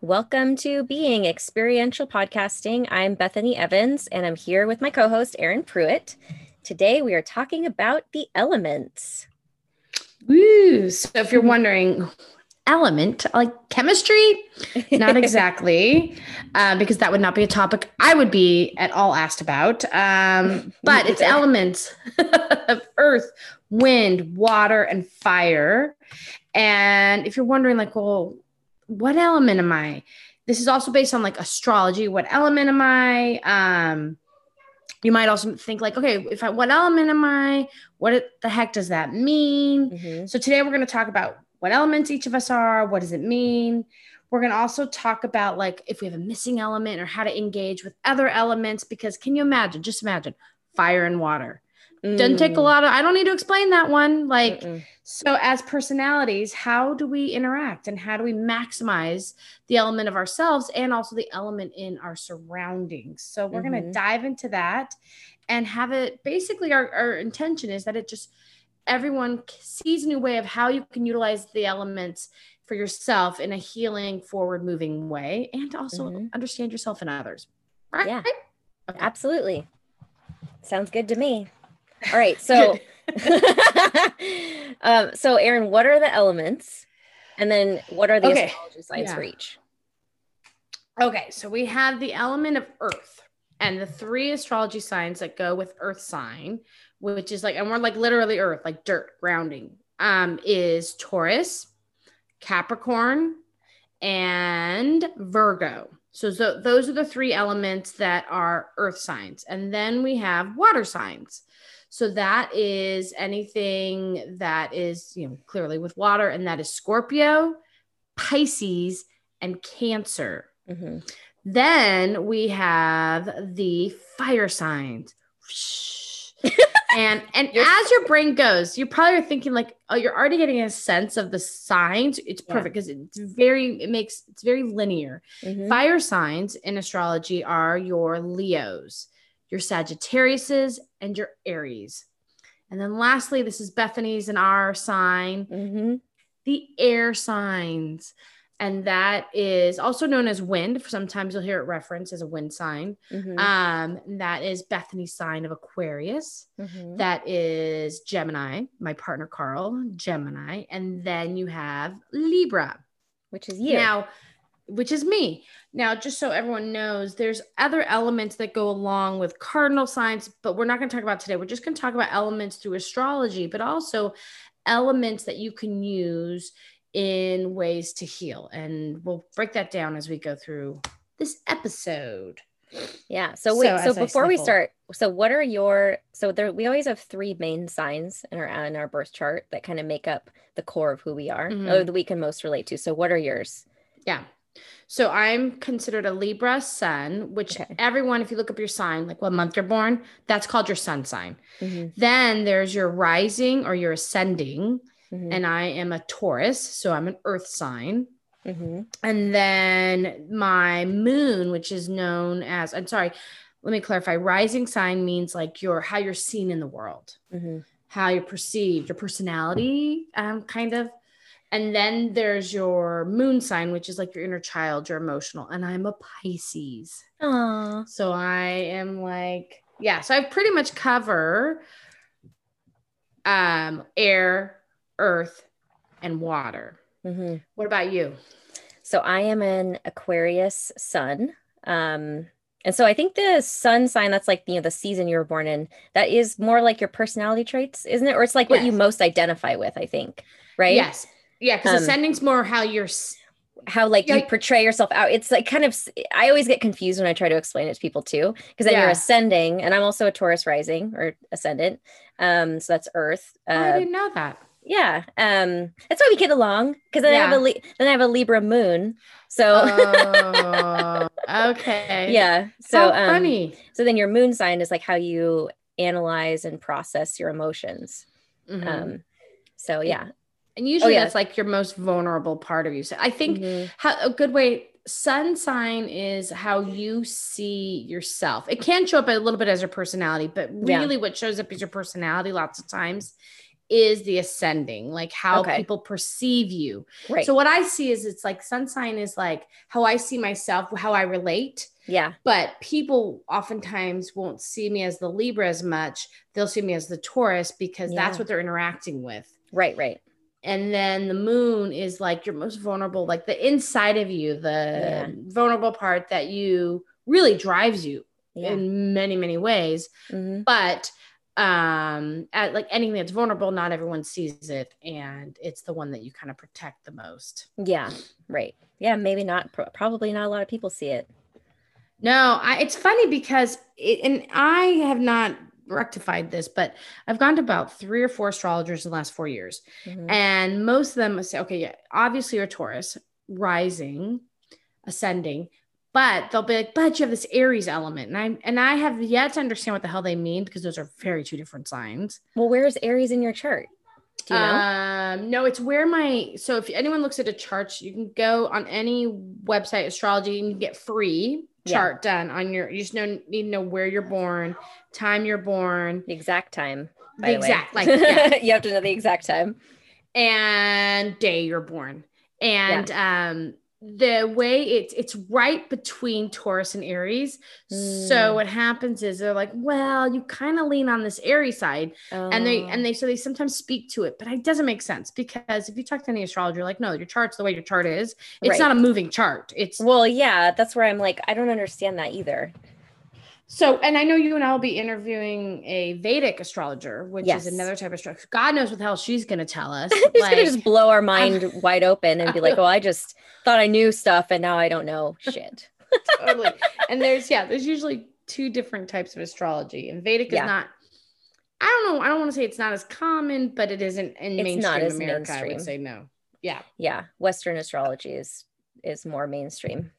Welcome to Being Experiential Podcasting. I'm Bethany Evans, and I'm here with my co host, Erin Pruitt. Today, we are talking about the elements. Woo! So, if you're wondering, element like chemistry? Not exactly, uh, because that would not be a topic I would be at all asked about. Um, but it's elements of earth, wind, water, and fire. And if you're wondering, like, well, what element am I? This is also based on like astrology. What element am I? Um, you might also think like, okay, if I, what element am I? What the heck does that mean? Mm-hmm. So today we're going to talk about what elements each of us are. What does it mean? We're going to also talk about like if we have a missing element or how to engage with other elements. Because can you imagine? Just imagine fire and water. Mm. Doesn't take a mm. lot of, I don't need to explain that one. Like, Mm-mm. so as personalities, how do we interact and how do we maximize the element of ourselves and also the element in our surroundings? So we're mm-hmm. going to dive into that and have it basically our, our intention is that it just, everyone sees a new way of how you can utilize the elements for yourself in a healing, forward moving way and also mm-hmm. understand yourself and others. Right? Yeah, okay. absolutely. Sounds good to me. All right. So, um, so Erin, what are the elements? And then what are the okay. astrology signs yeah. for each? Okay. So we have the element of earth and the three astrology signs that go with earth sign, which is like, and we're like literally earth, like dirt, grounding, um, is Taurus, Capricorn, and Virgo. So, so those are the three elements that are earth signs. And then we have water signs. So that is anything that is, you know, clearly with water, and that is Scorpio, Pisces, and Cancer. Mm-hmm. Then we have the fire signs. and and as your brain goes, you probably are thinking like, oh, you're already getting a sense of the signs. It's perfect because yeah. it's very, it makes it's very linear. Mm-hmm. Fire signs in astrology are your Leos your Sagittariuses, and your Aries. And then lastly, this is Bethany's and our sign, mm-hmm. the air signs. And that is also known as wind. Sometimes you'll hear it referenced as a wind sign. Mm-hmm. Um, that is Bethany's sign of Aquarius. Mm-hmm. That is Gemini, my partner Carl, Gemini. And then you have Libra, which is you. Now, which is me. Now, just so everyone knows, there's other elements that go along with cardinal signs, but we're not going to talk about today. We're just going to talk about elements through astrology, but also elements that you can use in ways to heal. And we'll break that down as we go through this episode. Yeah. So wait. So, so before we start, so what are your? So there, we always have three main signs in our in our birth chart that kind of make up the core of who we are, mm-hmm. or that we can most relate to. So what are yours? Yeah. So I'm considered a Libra sun, which okay. everyone, if you look up your sign, like what month you're born, that's called your sun sign. Mm-hmm. Then there's your rising or your ascending. Mm-hmm. And I am a Taurus. So I'm an earth sign. Mm-hmm. And then my moon, which is known as, I'm sorry, let me clarify. Rising sign means like your how you're seen in the world, mm-hmm. how you're perceived, your personality, um, kind of. And then there's your moon sign, which is like your inner child, your emotional. And I'm a Pisces. Aww. So I am like, yeah. So I pretty much cover um, air, earth, and water. Mm-hmm. What about you? So I am an Aquarius sun. Um, and so I think the sun sign, that's like, you know, the season you were born in, that is more like your personality traits, isn't it? Or it's like yes. what you most identify with, I think. Right. Yes. Yeah, because um, ascending's more how you're how like you portray yourself out. It's like kind of I always get confused when I try to explain it to people too, because then yeah. you're ascending, and I'm also a Taurus rising or ascendant. Um, so that's Earth. Uh, oh, I uh, didn't know that. Yeah, um, that's why we get along. Because then yeah. I have a then I have a Libra moon. So oh, okay, yeah. So um, funny. So then your moon sign is like how you analyze and process your emotions. Mm-hmm. Um, so yeah, and usually oh, yeah. that's like your most vulnerable part of you. So I think mm-hmm. how, a good way sun sign is how you see yourself. It can show up a little bit as your personality, but really yeah. what shows up is your personality lots of times is the ascending, like how okay. people perceive you. Right. So what I see is it's like sun sign is like how I see myself, how I relate. Yeah. But people oftentimes won't see me as the Libra as much. They'll see me as the Taurus because yeah. that's what they're interacting with. Right, right. And then the moon is like your most vulnerable, like the inside of you, the yeah. vulnerable part that you really drives you yeah. in many, many ways. Mm-hmm. But um at like anything that's vulnerable not everyone sees it and it's the one that you kind of protect the most yeah right yeah maybe not probably not a lot of people see it no I, it's funny because it, and i have not rectified this but i've gone to about three or four astrologers in the last four years mm-hmm. and most of them say okay yeah obviously you're taurus rising ascending but they'll be like, but you have this Aries element. And I and I have yet to understand what the hell they mean because those are very two different signs. Well, where is Aries in your chart? You know? Um, no, it's where my so if anyone looks at a chart, you can go on any website astrology and you get free chart yeah. done on your you just know need to know where you're born, time you're born, the exact time. The exact like yeah. you have to know the exact time and day you're born. And yeah. um the way it's it's right between Taurus and Aries. Mm. So what happens is they're like, well, you kind of lean on this Aries side, oh. and they and they so they sometimes speak to it, but it doesn't make sense because if you talk to any astrologer, like, no, your chart's the way your chart is. It's right. not a moving chart. It's well, yeah, that's where I'm like, I don't understand that either. So, and I know you and I will be interviewing a Vedic astrologer, which yes. is another type of astrologer. God knows what the hell she's going to tell us. she's like, going to just blow our mind wide open and be like, "Oh, I just thought I knew stuff, and now I don't know shit." totally. And there's yeah, there's usually two different types of astrology, and Vedic yeah. is not. I don't know. I don't want to say it's not as common, but it isn't in it's mainstream America. Mainstream. I would say no. Yeah. Yeah. Western astrology is is more mainstream.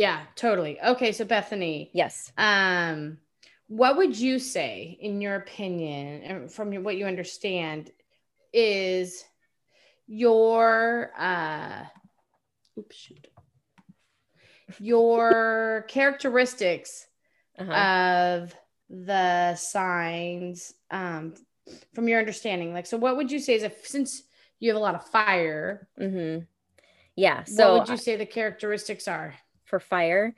Yeah, totally. Okay, so Bethany. Yes. Um, what would you say, in your opinion, and from what you understand, is your uh oops shoot your characteristics uh-huh. of the signs um from your understanding like so what would you say is if since you have a lot of fire mm-hmm. yeah so what would you say the characteristics are for fire.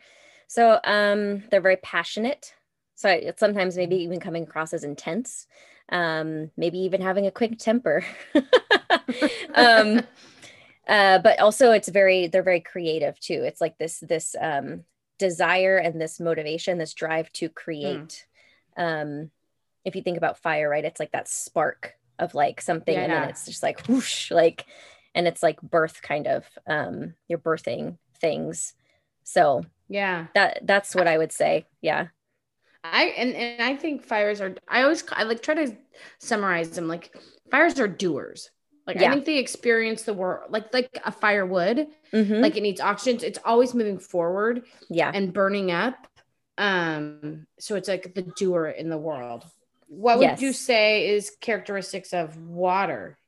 So um, they're very passionate. So it's sometimes maybe even coming across as intense, um, maybe even having a quick temper. um, uh, but also it's very they're very creative too. It's like this this um, desire and this motivation, this drive to create. Mm. Um, if you think about fire, right? It's like that spark of like something, yeah. and then it's just like whoosh, like, and it's like birth kind of. Um, you're birthing things so yeah, that that's what I would say. Yeah. I and, and I think fires are I always I like try to summarize them like fires are doers. Like yeah. I think they experience the world like like a fire would. Mm-hmm. Like it needs oxygen. It's always moving forward. Yeah. And burning up. Um, so it's like the doer in the world. What would yes. you say is characteristics of water?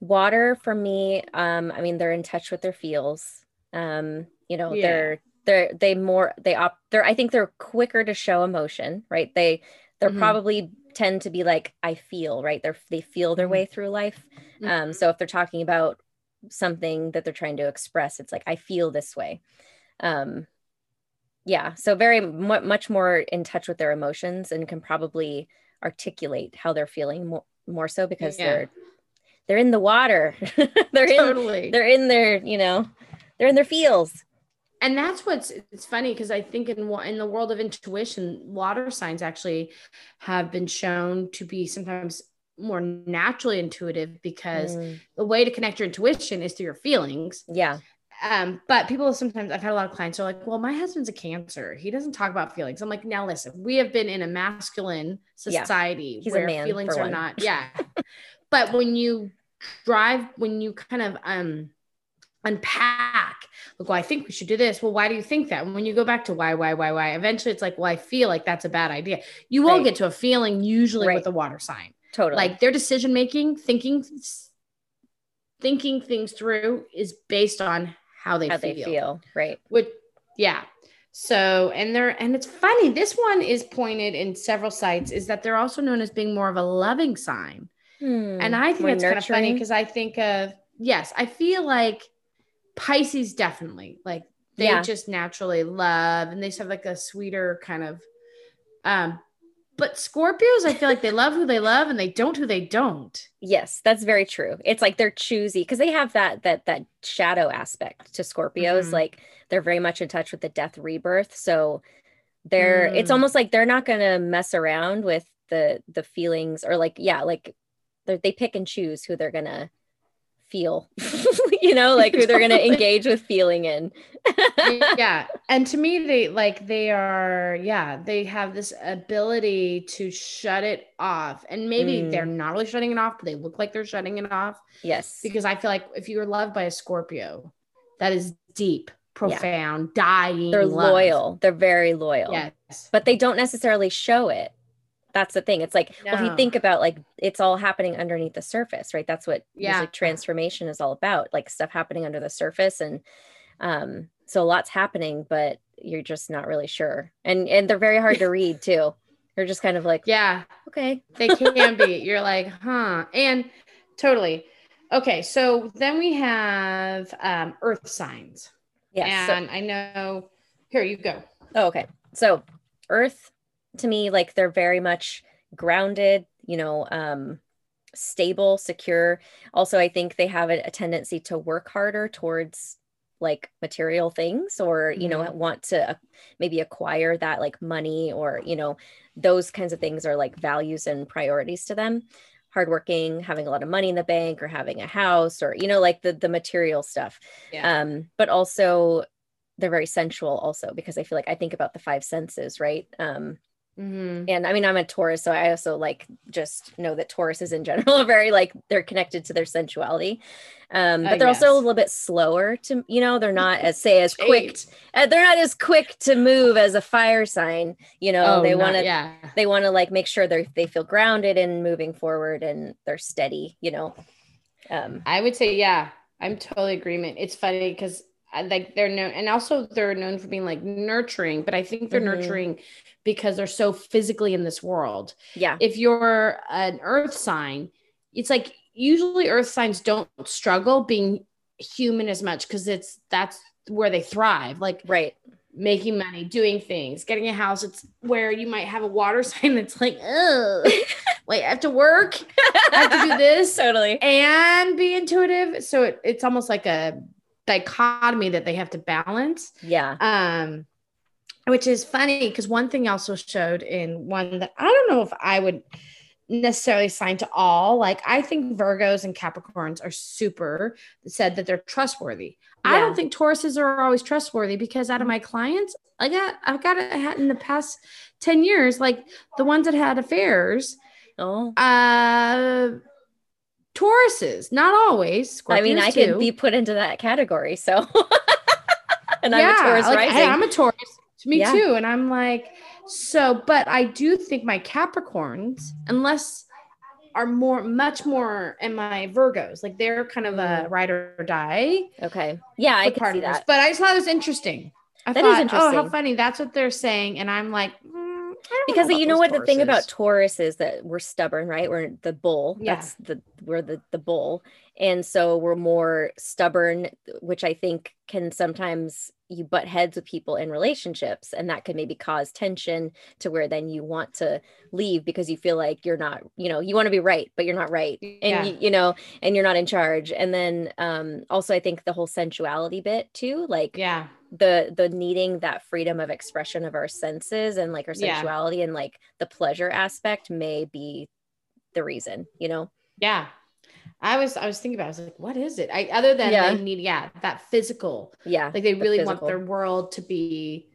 Water for me, um, I mean, they're in touch with their feels. Um, you know yeah. they're they're they more they op they're i think they're quicker to show emotion right they they're mm-hmm. probably tend to be like i feel right they're they feel their mm-hmm. way through life mm-hmm. um so if they're talking about something that they're trying to express it's like i feel this way um yeah so very m- much more in touch with their emotions and can probably articulate how they're feeling more, more so because yeah. they're they're in the water they're totally. in they're in their you know they're in their feels and that's what's it's funny because I think in in the world of intuition, water signs actually have been shown to be sometimes more naturally intuitive because mm. the way to connect your intuition is through your feelings. Yeah. Um, but people sometimes I've had a lot of clients are like, well, my husband's a cancer. He doesn't talk about feelings. I'm like, now listen, we have been in a masculine society yeah. where feelings are one. not, yeah. but when you drive, when you kind of um unpack like well i think we should do this. Well why do you think that? And when you go back to why why why why eventually it's like well i feel like that's a bad idea. You will right. get to a feeling usually right. with a water sign. Totally. Like their decision making thinking thinking things through is based on how they, how feel. they feel. right. Which yeah. So, and they're, and it's funny, this one is pointed in several sites, is that they're also known as being more of a loving sign. Hmm, And I think more that's kind of funny because I think of, yes, I feel like Pisces definitely, like they Yeah. just naturally love and they just have like a sweeter kind of, um, but Scorpios, I feel like they love who they love and they don't who they don't. Yes, that's very true. It's like they're choosy because they have that that that shadow aspect to Scorpios. Mhm. Like they're very much in touch with the death rebirth. So they're it's Mm. almost like they're not gonna mess around with the the feelings or like yeah, like they pick and choose who they're gonna feel, you know, like who they're gonna engage with feeling in. yeah and to me they like they are yeah they have this ability to shut it off and maybe Mm. they're not really shutting it off but they look like they're shutting it off yes. because i feel like if you're loved by a scorpio that is deep profound dying They're love. loyal. They're very loyal. yes but they don't necessarily show it. That's the thing. It's like well, if you think about like it's all happening underneath the surface, right? That's what Yeah. transformation is all about, like stuff happening under the surface, and um, so a lot's happening, but you're just not really sure, and and they're very hard to read too. You're just kind of like, yeah okay, they can be you're like huh and totally okay so then we have um earth signs yeah. so- and i know here you go Oh, okay. So Earth to me, like they're very much grounded, you know, um, stable, secure. Also, I think they have a, a tendency to work harder towards like material things or, you know, want to maybe acquire that like money or, you know, those kinds of things are like values and priorities to them. Hardworking, having a lot of money in the bank or having a house or, you know, like the the material stuff yeah um but also they're very sensual also because i feel like i think about the five senses right um Mhm. and i mean i'm a taurus so i also like just know that tauruses in general are very like they're connected to their sensuality. Um Uh, but they're also a little bit slower to you know they're not as say as quick uh, they're not as quick to move as a fire sign you know Oh, they want to yeah. they want to like make sure they they feel grounded and moving forward and they're steady you know? Um I would say, yeah, I'm totally agreement. It's funny because like they're known, and also they're known for being like nurturing, but I think they're Mhm. nurturing because they're so physically in this world. yeah If you're an earth sign, it's like usually earth signs don't struggle being human as much because it's that's where they thrive. Like right making money, doing things, getting a house. It's where you might have a water sign that's like, oh, wait, I have to work, I have to do this totally and be intuitive. So it, it's almost like a dichotomy that they have to balance. yeah Um, which is funny because one thing also showed in one that I don't know if I would necessarily assign to all. Like I think Virgos and Capricorns are super said that they're trustworthy. I don't think Tauruses are always trustworthy because out of my clients, I got I've got it had in the past 10 years, like the ones that had affairs, oh uh Tauruses, not always. I mean, I too. could be put into that category. So, and I'm a Taurus like, rising. hey, I'm a Taurus. To me Yeah. too. And I'm like, so, but I do think my Capricorns, unless are more, much more, and my Virgos, like they're kind of a Mm. ride or die okay. Yeah, I can see that. But I just thought it was interesting. I That thought, is oh, interesting. how funny. That's what they're saying. And I'm like, mm, Because you know what the thing about Taurus is that we're stubborn, right? We're the bull. Yeah. That's the we're the the bull, and so we're more stubborn, which I think can sometimes you butt heads with people in relationships, and that could maybe cause tension to where then you want to leave because you feel like you're not, you know, you want to be right, but you're not right, and Yeah. you, you know, and you're not in charge. And then um also I think the whole sensuality bit too, like yeah. the the needing that freedom of expression of our senses and like our Yeah. and like the pleasure aspect may be the reason you know Yeah. I was, I was thinking about, it. I was like, what is it? I, other than Yeah. they need, yeah, that physical, yeah like they the really want their world to be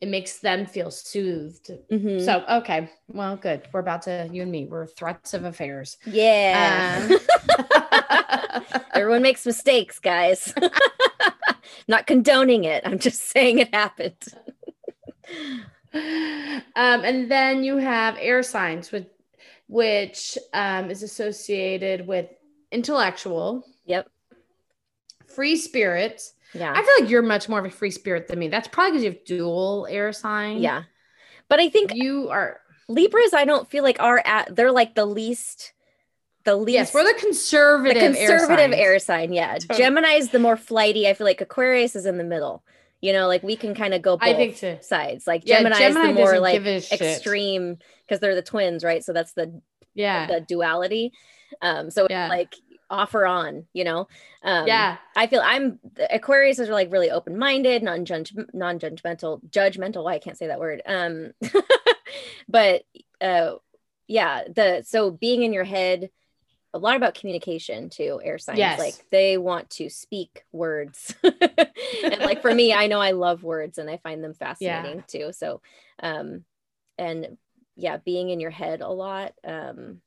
it makes them feel soothed. Mhm. so okay. Well good. We're about to you and me we're threats of affairs. Yeah. Um, everyone makes mistakes guys. Not condoning it. I'm just saying it happened. Um and then you have air signs with which um is associated with intellectual yep free spirits. Yeah. I feel like you're much more of a free spirit than me. That's probably because you have dual air sign. Yeah. But I think You are Libras, I don't feel like are at they're like the least the least yes, we're the the conservative, conservative air, air, sign. Yeah. Totally. Gemini is the more flighty. I feel like Aquarius is in the middle. You know, like we can kind of go both I think so. sides. Like Yeah, Gemini, Gemini is the more like give a shit. extreme because they're the twins, right? So that's the Yeah. the duality. Um, so Yeah. like off or on, you know. Um, yeah. I feel I'm Aquarius is like really open minded, non judgmental, judgmental. Why I can't say that word. Um, but uh, yeah, the so being in your head, a lot about communication too. Air signs Yes. like they want to speak words, and like for me, I know I love words and I find them fascinating too. So, um, and yeah, being in your head a lot, um,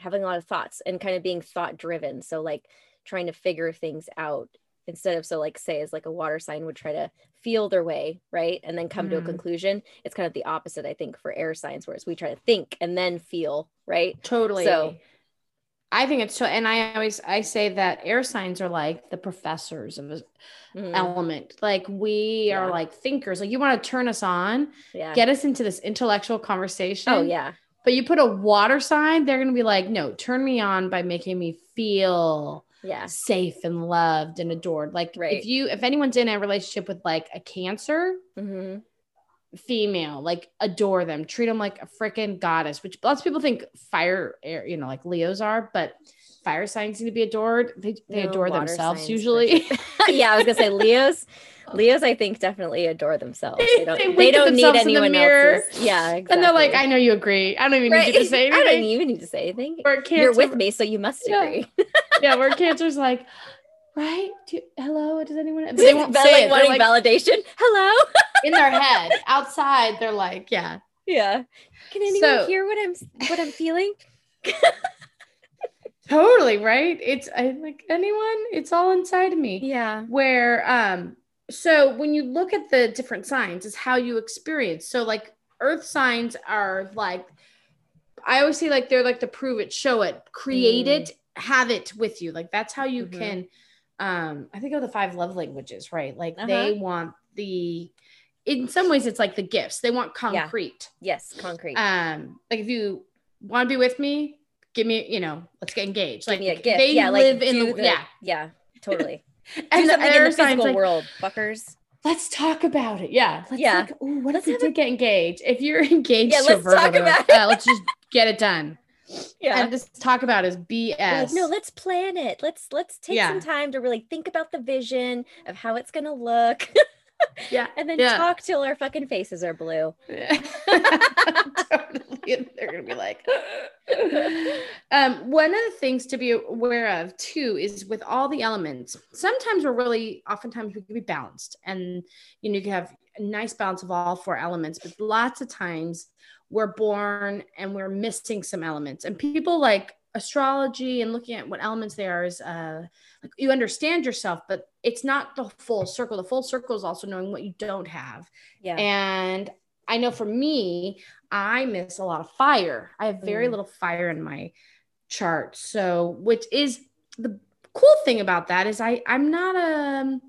having a lot of thoughts and kind of being thought driven. So like trying to figure things out instead of so like say as like a water sign would try to feel their way right and then come to a Mhm. conclusion it's kind of the opposite i think for air signs whereas we try to think and then feel right Totally. So- I think it's so, and I always I say that air signs are like the professors of a Mhm. element. Like we are like thinkers. Like you want to turn us on, yeah get us into this intellectual conversation. oh yeah But you put a water sign, they're gonna be like, no, turn me on by making me feel yeah safe and loved and adored. Like Right. if you if anyone's in a relationship with like a cancer hmm female, like adore them, treat them like a freaking goddess, which lots of people think fire air, you know, like Leos are, but fire signs need to be adored. They, they No, adore themselves usually. yeah i was gonna say leos leos i think definitely adore themselves they don't They they, don't need anyone else's yeah exactly. And they're like, I know you agree. I don't even right? need you to say anything. i don't even need to say anything Or cancer, you're with me so you must Yeah. agree yeah, where cancer's like, right? Do, hello, does anyone? But they won't say like, it. Like validation hello in their head. Outside, they're like, yeah. Yeah. Can anyone So- hear what I'm what I'm feeling? Totally right. It's I like anyone. It's all inside of me. Yeah. Where um, so when you look at the different signs, is how you experience. So like Earth signs are like, I always say like they're like the prove it, show it, create Mm. it, have it with you. Like that's how you Mhm. can. Um, I think of the five love languages, right? Like Uh-huh. they want the. In some ways, it's like the gifts. They want Yeah. concrete. Yes, concrete. um like if you want to be with me give me you know let's get engaged Give like me a gift. they yeah, like live in do the, yeah Yeah, totally. And the in the signs physical like world, fuckers. let's talk about it yeah let's Yeah. like, ooh, what Let's if we have a- did get engaged if you're engaged Yeah, let's talk about it. "Uh, let's just get it done Yeah. and just talk about is bs like, no, let's plan it. Let's let's take Yeah. some time to really think about the vision of how it's gonna look, yeah and then Yeah. talk till our fucking faces are blue. totally. They're gonna be like um one of the things to be aware of too is with all the elements sometimes we're really oftentimes we can be balanced and you know you can have a nice balance of all four elements but lots of times we're born and we're missing some elements. And people like astrology and looking at what elements they are is uh like you understand yourself but it's not the full circle. The full circle is also knowing what you don't have. Yeah. and I know for me, I miss a lot of fire. I have very Mm. little fire in my chart. So, which is the cool thing about that is I I'm not a um,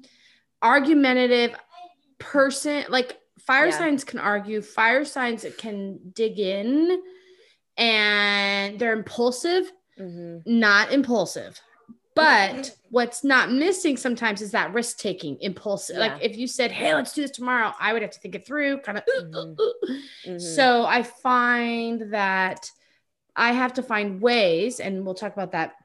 argumentative person. Like fire Yeah. signs can argue, fire signs can dig in and they're impulsive, Mhm. not impulsive. But what's not missing sometimes is that risk taking, impulsive. Yeah. Like if you said, "Hey, let's do this tomorrow," I would have to think it through, kind of. Mhm. Mhm. So I find that I have to find ways, and we'll talk about that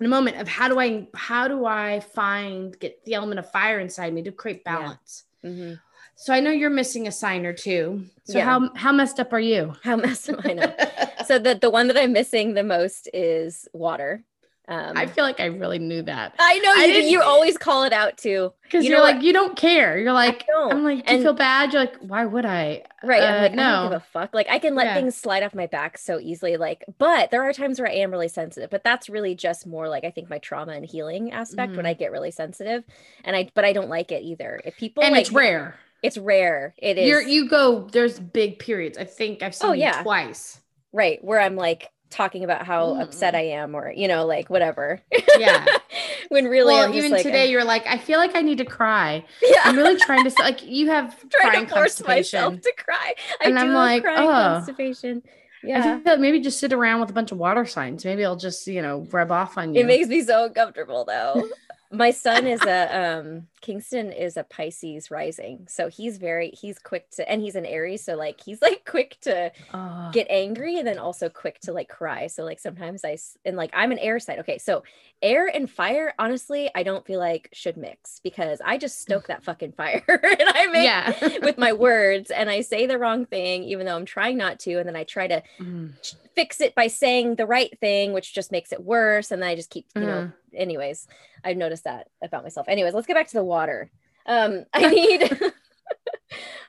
in a moment. Of how do I how do I find get the element of fire inside me to create Yeah. balance? Mhm. So I know you're missing a sign or two. So Yeah. how how messed up are you? How messed up am I know. so the the one that I'm missing the most is water. Um, I feel like I really knew that I know you. didn't- You always call it out too, because You are like you don't care. You're like. I'm like, do you feel bad? You're like, why would I? right? Uh, I'm like, I don't give a fuck. Like I can let Yeah. things slide off my back so easily. Like, but there are times where I am really sensitive. But that's really just more like I think my trauma and healing aspect when Mhm. I get really sensitive, and I but I don't like it either. If people and like, it's rare. It's rare. It is You're you go. There's big periods. I think I've seen Oh, yeah. twice. right where I'm like talking about how mm. upset I am or you know like whatever. Yeah. when really well, even like, today you're like I feel like I need to cry. Yeah. I'm really trying to like you have trying to force myself to cry. I and I'm like oh constipation. Yeah. I feel like maybe just sit around with a bunch of water signs. Maybe I'll just, you know, rub off on you. It makes me so uncomfortable though my son is a um Kingston is a Pisces rising. So he's very he's quick to and he's an Aries so like he's like quick to uh, get angry and then also quick to like cry. So like sometimes I and like I'm an air side. Okay, so air and fire honestly I don't feel like should mix because I just stoke that fucking fire and I make yeah. with my words and I say the wrong thing even though I'm trying not to and then I try to mm. fix it by saying the right thing which just makes it worse and then I just keep, you mm. know, anyways, I've noticed that about myself. Anyways, let's get back to the water. Um, I need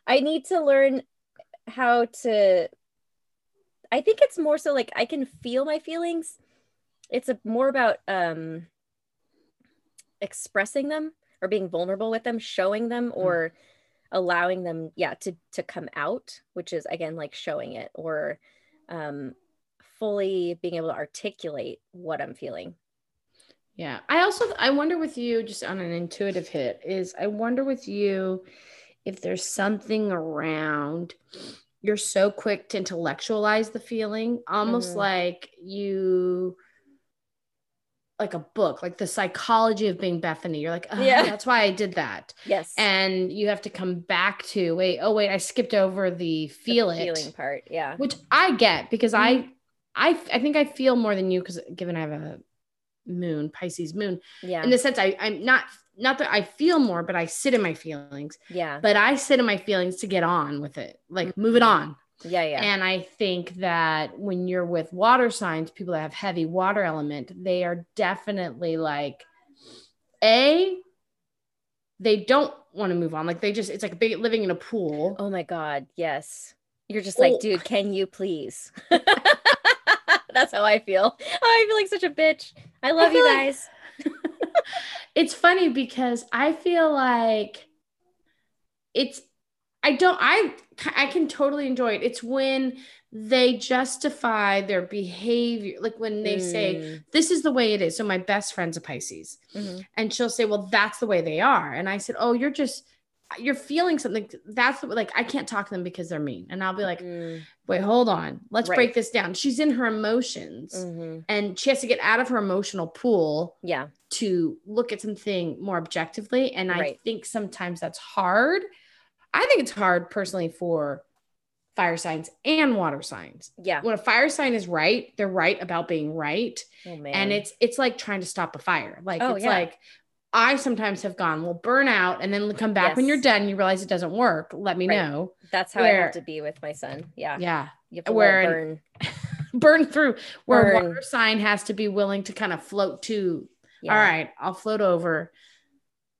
I need to learn how to I think it's more so like I can feel my feelings. It's a, more about um expressing them or being vulnerable with them, showing them mm. or mm. allowing them yeah to to come out, which is again like showing it or um fully being able to articulate what I'm feeling. Yeah. I also I wonder with you just on an intuitive hit is I wonder with you if there's something around you're so quick to intellectualize the feeling almost mm-hmm. like you like a book like the psychology of being bethany you're like oh, yeah that's why i did that yes and you have to come back to wait oh wait i skipped over the feel the it feeling part yeah which i get because mm-hmm. i i i think i feel more than you because given i have a moon, Pisces moon. Yeah. In the sense I, I'm not not that I feel more, but I sit in my feelings. Yeah. But I sit in my feelings to get on with it, like mm-hmm. move it on. Yeah, yeah. And I think that when you're with water signs, people that have heavy water element, they are definitely like, A, they don't want to move on. Like they just, it's like big living in a pool. Oh my God. Yes. You're just like, oh. dude, can you please? That's how I feel. Oh, I feel like such a bitch. I love I you guys. Like... it's funny because I feel like it's I don't I I can totally enjoy it. It's when they justify their behavior like when they mm. say this is the way it is. So my best friend's a Pisces. Mm-hmm. And she'll say, "Well, that's the way they are." And I said, "Oh, you're just you're feeling something that's like i can't talk to them because they're mean. And i'll be like mm. wait hold on. Let's right. break this down. She's in her emotions mm-hmm. and she has to get out of her emotional pool yeah. to look at something more objectively. And right. i think sometimes that's hard. I think it's hard personally for fire signs and water signs. Yeah. When a fire sign is right they're right about being right. Oh, and it's it's like trying to stop a fire. Like oh, it's yeah. like I sometimes have gone, well, burn out and then come back yes. when you're done. You realize it doesn't work. Let me right. know. That's how where, I have to be with my son. Yeah. Yeah. You have to where burn. burn through where burn. water sign has to be willing to kind of float to. Yeah. All right, I'll float over.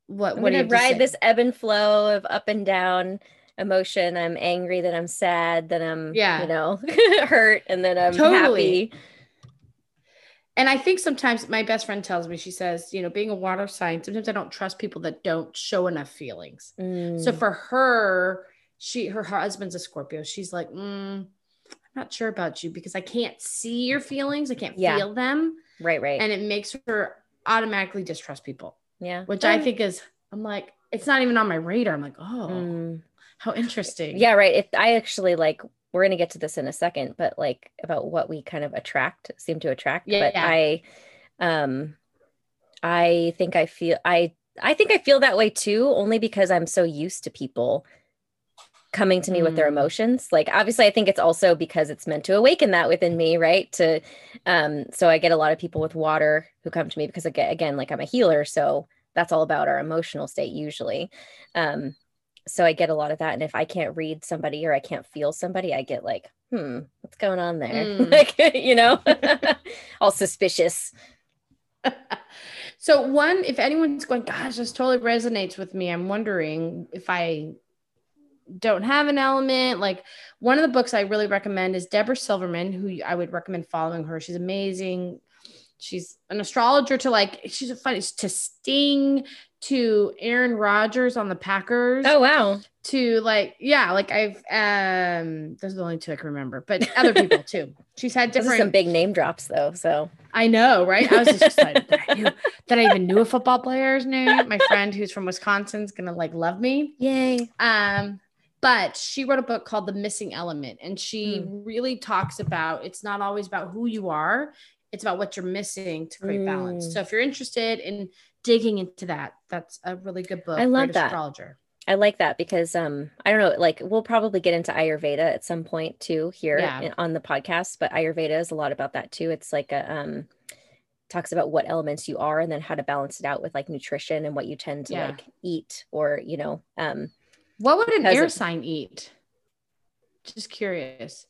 What, I'm what gonna ride this ebb and flow of up and down emotion. I'm angry, then I'm sad, then I'm yeah, you know, hurt, and then I'm totally. happy and I think sometimes my best friend tells me, she says, you know, being a water sign, sometimes I don't trust people that don't show enough feelings. Mm. So for her, she, her, husband's a Scorpio. She's like, mm, I'm not sure about you because I can't see your feelings. I can't yeah. feel them. Right, right. And it makes her automatically distrust people. Yeah. Which I think is, I'm like, it's not even on my radar. I'm like, oh, mm. How interesting. Yeah, right. If I actually like we're going to get to this in a second, but like about what we kind of attract, seem to attract. Yeah, but yeah. I, um, I think I feel, I, I think I feel that way too, only because I'm so used to people coming to me mm. with their mm. emotions. Like, obviously, I think it's also because it's meant to awaken that within me, right? To, um, so I get a lot of people with water who come to me because again, again, like I'm a healer, so that's all about our emotional state usually. Um, so I get a lot of that. And if I can't read somebody or I can't feel somebody, I get like, hmm, what's going on there? Mm. like, you know, all suspicious. so one, if anyone's going, gosh, this totally resonates with me. I'm wondering if I don't have an element. Like one of the books I really recommend is Deborah Silverman, who I would recommend following her. She's amazing. She's an astrologer to like she's a funny to Sting to Aaron Rodgers on the Packers. Oh wow. To like yeah, like I've um those are the only two I can remember, but other people too. She's had different some big name drops though. So I know, right? I was just excited that I knew that I even knew a football player's name. My friend who's from Wisconsin's gonna like love me. Yay. Um but she wrote a book called The Missing Element and she mm. really talks about it's not always about who you are, it's about what you're missing to create mm. balance. So if you're interested in digging into that, that's a really good book. I love Great that. Astrologer. I like that because um I don't know like we'll probably get into Ayurveda at some point too here yeah. in, on the podcast but Ayurveda is a lot about that too it's like a um talks about what elements you are and then how to balance it out with like nutrition and what you tend to yeah. like eat or you know um what would an air sign eat just curious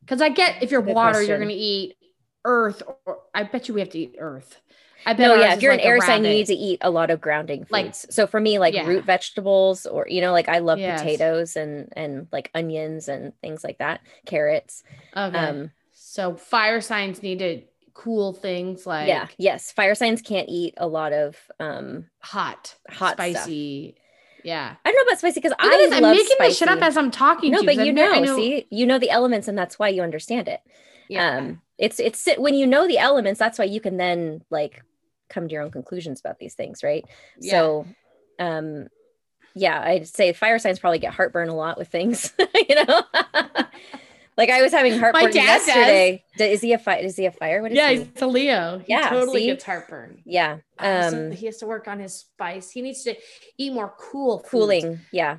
because I get if you're water question. you're going to eat earth or I bet you we have to eat earth. I bet no, yeah. If you're like an air sign, you need to eat a lot of grounding foods. Like, so for me, like yeah. root vegetables, or you know, like I love yes. potatoes and and like onions and things like that, carrots. Okay. Um, so fire signs need to cool things like yeah, yes. Fire signs can't eat a lot of um hot, hot, spicy. Stuff. Yeah, I don't know about spicy because I love I'm making spicy. this shit up as I'm talking. No, but you know, know, see, you know the elements, and that's why you understand it. Yeah. Um, it's it's when you know the elements that's why you can then like come to your own conclusions about these things right? Yeah. so um yeah i'd say fire signs probably get heartburn a lot with things you know? Like i was having heartburn yesterday. Does. is he a fire is he a fire? What is yeah he? he's a leo. He yeah totally see? gets heartburn. Yeah um so he has to work on his spice. He needs to eat more cool cooling yeah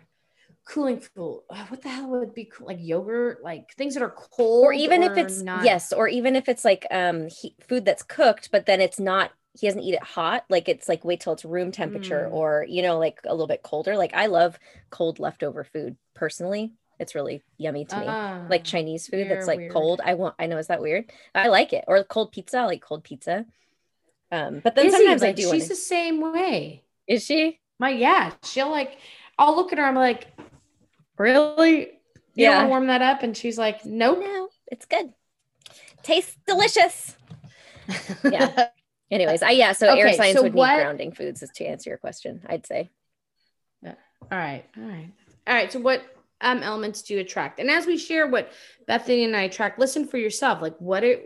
cooling food. Uh, what the hell would be cool? like yogurt, like things that are cold, or even or if it's not... yes, or even if it's like um he, food that's cooked, but then it's not. He doesn't eat it hot. Like it's like wait till it's room temperature, mm. or you know, like a little bit colder. Like I love cold leftover food personally. It's really yummy to me. Uh, like Chinese food that's like weird. cold. I want. I know is that weird? I like it. Or cold pizza. I like cold pizza. Um, but then sometimes like, I do. She's the same way. Is she? My yeah. She'll like. I'll look at her. I'm like, really? You yeah. warm that up? And she's like, nope. No, it's good. Tastes delicious. yeah. Anyways, I yeah. So okay, air signs so would what... need grounding foods, is to answer your question. I'd say. Yeah. All right. All right. All right. So what um elements do you attract? And as we share what Bethany and I attract, listen for yourself. Like what it.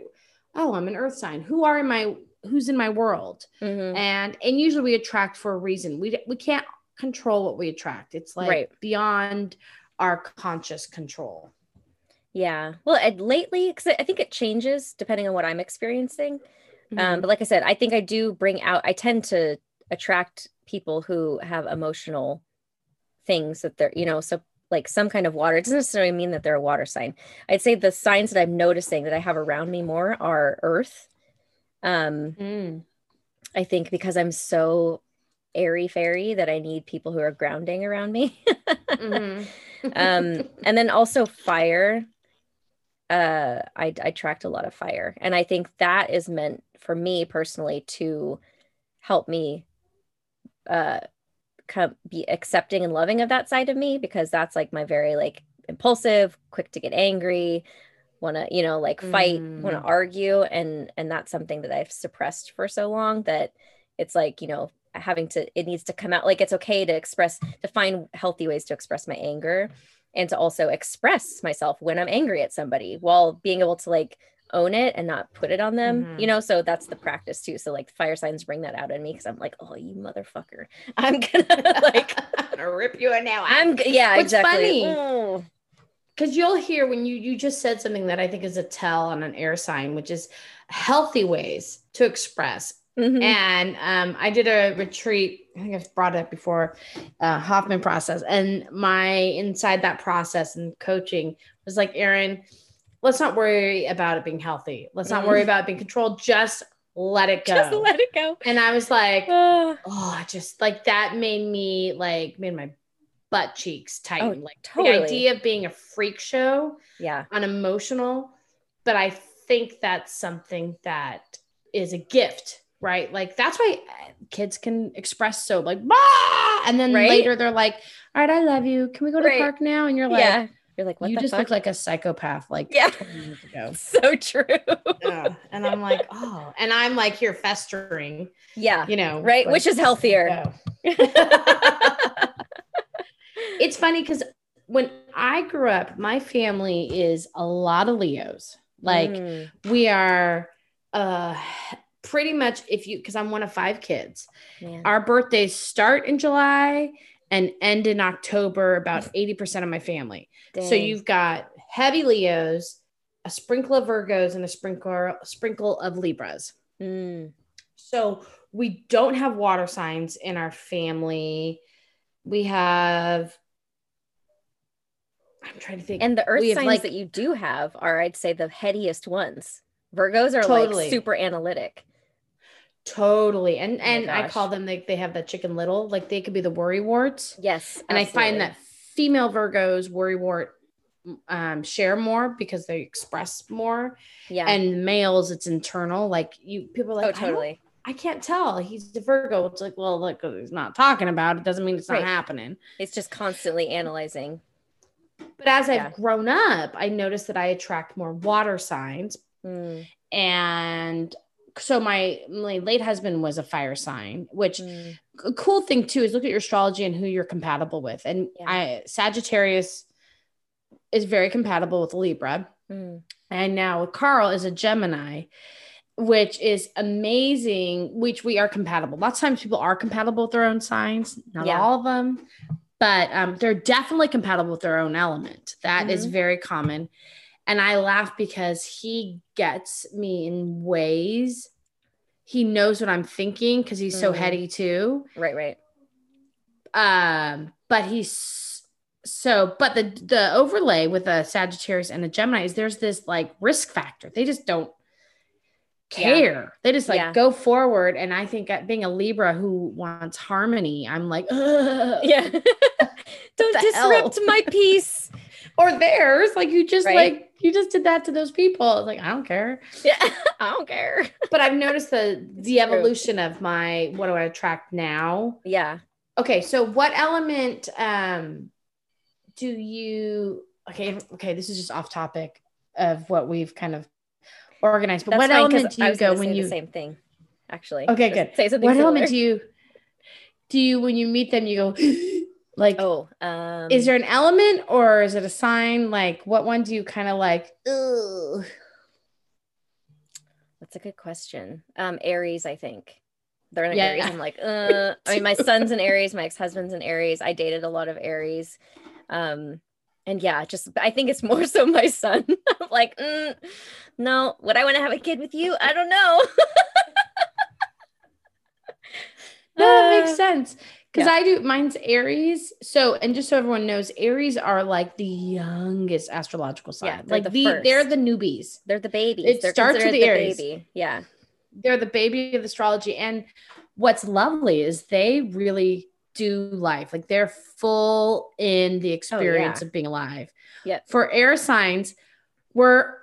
Oh, I'm an earth sign. Who are in my who's in my world? Mm-hmm. And and usually we attract for a reason. We we can't control what we attract. It's like right. beyond our conscious control. Yeah. Well, lately, because I think it changes depending on what I'm experiencing. Um, mm-hmm. Um, but like I said, I think I do bring out, I tend to attract people who have emotional things that they're, you know, so like some kind of water. It doesn't necessarily mean that they're a water sign. I'd say the signs that I'm noticing that I have around me more are earth. Um, mm. I think because I'm so airy fairy that I need people who are grounding around me. mm-hmm. um, and then also fire. Uh, I, I tracked a lot of fire, and I think that is meant for me personally to help me uh, come be accepting and loving of that side of me because that's like my very like impulsive, quick to get angry, want to you know like fight, mm. want to argue, and and that's something that I've suppressed for so long that it's like you know having to it needs to come out. Like it's okay to express to find healthy ways to express my anger and to also express myself when i'm angry at somebody while being able to like own it and not put it on them mm-hmm. you know? So that's the practice too. So like fire signs bring that out in me because i'm like oh you motherfucker. I'm gonna like I'm gonna rip you a nail i'm yeah What's exactly. funny? Because you'll hear when you you just said something that i think is a tell on an air sign which is healthy ways to express Mm-hmm. And um, I did a retreat. I think I've brought it up before, uh, Hoffman process. And my inside that process and coaching was like, Erin, let's not worry about it being healthy. Let's not mm-hmm. worry about it being controlled. Just let it go. Just let it go. And I was like, oh, just like that made me like made my butt cheeks tighten. Oh, like totally. the idea of being a freak show, yeah, unemotional. But I think that's something that is a gift right? Like that's why uh, kids can express so like bah! and then right? later they're like, "All right, I love you. Can we go to right. the park now?" And you're like, yeah. You're like, what you the just fuck? look like a psychopath like Yeah. 20 years ago. so true. yeah. And I'm like, oh, and I'm like here festering, yeah. you know, Right, like, which is healthier. go. it's funny because when I grew up, my family is a lot of Leos. Like Mm, we are uh pretty much if you because I'm one of five kids. man. Our birthdays start in July and end in October, about 80% of my family. So you've got heavy Leos, a sprinkle of Virgos, and a sprinkle sprinkle of Libras. Mm, So we don't have water signs in our family. We have I'm trying to think. and the earth signs like- that you do have are, I'd say, the headiest ones. Virgos are Totally. like super analytic. Totally. And my and I call them like they have that chicken little, like they could be the worry warts. Yes. And I find that female Virgos worry wart um, share more because they express more, yeah. and males it's internal. Like you, people are like, oh, totally. I, can't tell. He's a Virgo. It's like, well, look, he's not talking about it. Doesn't mean it's not happening. It's just constantly analyzing. But as Yeah. I've grown up, I noticed that I attract more water signs, Mm, and so my my late husband was a fire sign, which mm, a cool thing too is look at your astrology and who you're compatible with. And Yeah. I Sagittarius is very compatible with Libra. mm. And now Carl is a Gemini, which is amazing, which we are compatible. Lots of times people are compatible with their own signs, not Yeah. all of them, but um, they're definitely compatible with their own element. That is Mhm. very common. And I laugh because he gets me in ways. He knows what I'm thinking because he's so Mm. heady too Right, right. um but he's so but the the overlay with a sagittarius and a gemini is there's this like risk factor they just don't care they just like Yeah. go forward and i think at being a libra who wants harmony i'm like Ugh. Yeah. Don't the hell? disrupt my peace. Or theirs like you just Right. like you just did that to those people like i don't care Yeah. I don't care. but i've noticed the the evolution of my what do i attract now Yeah. Okay, so what element um do you okay, okay, this is just off topic of what we've kind of organized, but That's what fine, element do you go when you the same thing, actually. Okay, good. Say something. what element do you do you when you meet them you go like Oh, um, is there an element or is it a sign? Like what one do you kind of like. That's a good question. Um, Aries, I think. They're in Yeah. Aries. I'm like, uh, I mean, my son's an Aries, my ex-husband's an Aries. I dated a lot of Aries. Um, and yeah, just I think it's more so my son. I'm like, mm, no, would I want to have a kid with you? I don't know. No, that Uh, makes sense. Because yeah. I do mine's Aries. So, and just so everyone knows, Aries are like the youngest astrological sign. Yeah, like the the, they're the newbies. They're the babies. It They're starts with considered the Aries. baby. Yeah. they're the baby of astrology and what's lovely is they really do life like they're full in the oh, experience of being alive Yeah. for air signs we're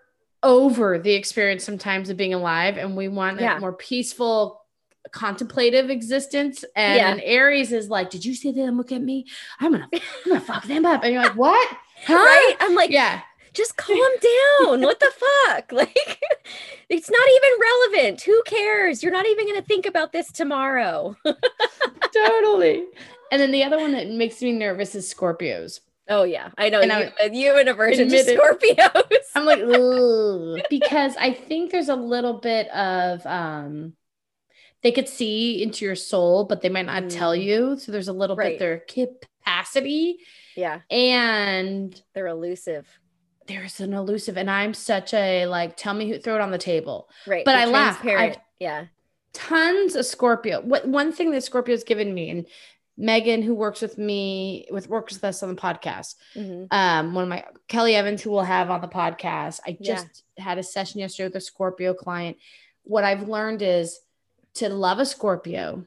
over the experience sometimes of being alive and we want Yeah. a more peaceful contemplative existence and Yeah. an aries is like did you see them look at me i'm gonna i'm gonna fuck them up and you're like what huh? Right? I'm like, yeah just calm down. what the fuck? Like, it's not even relevant. Who cares? You're not even to think about this tomorrow. totally and then the other one that makes me nervous is scorpios Oh, yeah. I know And you, I- you have an aversion to Scorpios. I'm like, because I think there's a little bit of um they could see into your soul, but they might not tell Mm. you. So there's a little Right. bit their capacity yeah. and They're elusive. there's an elusive and I'm such a like tell me who throw it on the table. Right. But You're I laugh. I've- yeah. Tons of Scorpio. What one thing that Scorpio's given me and Megan who works with me with works with us on the podcast Mhm. um one of my kelly evans who we'll have on the podcast i Yeah. just had a session yesterday with a scorpio client what i've learned is to love a scorpio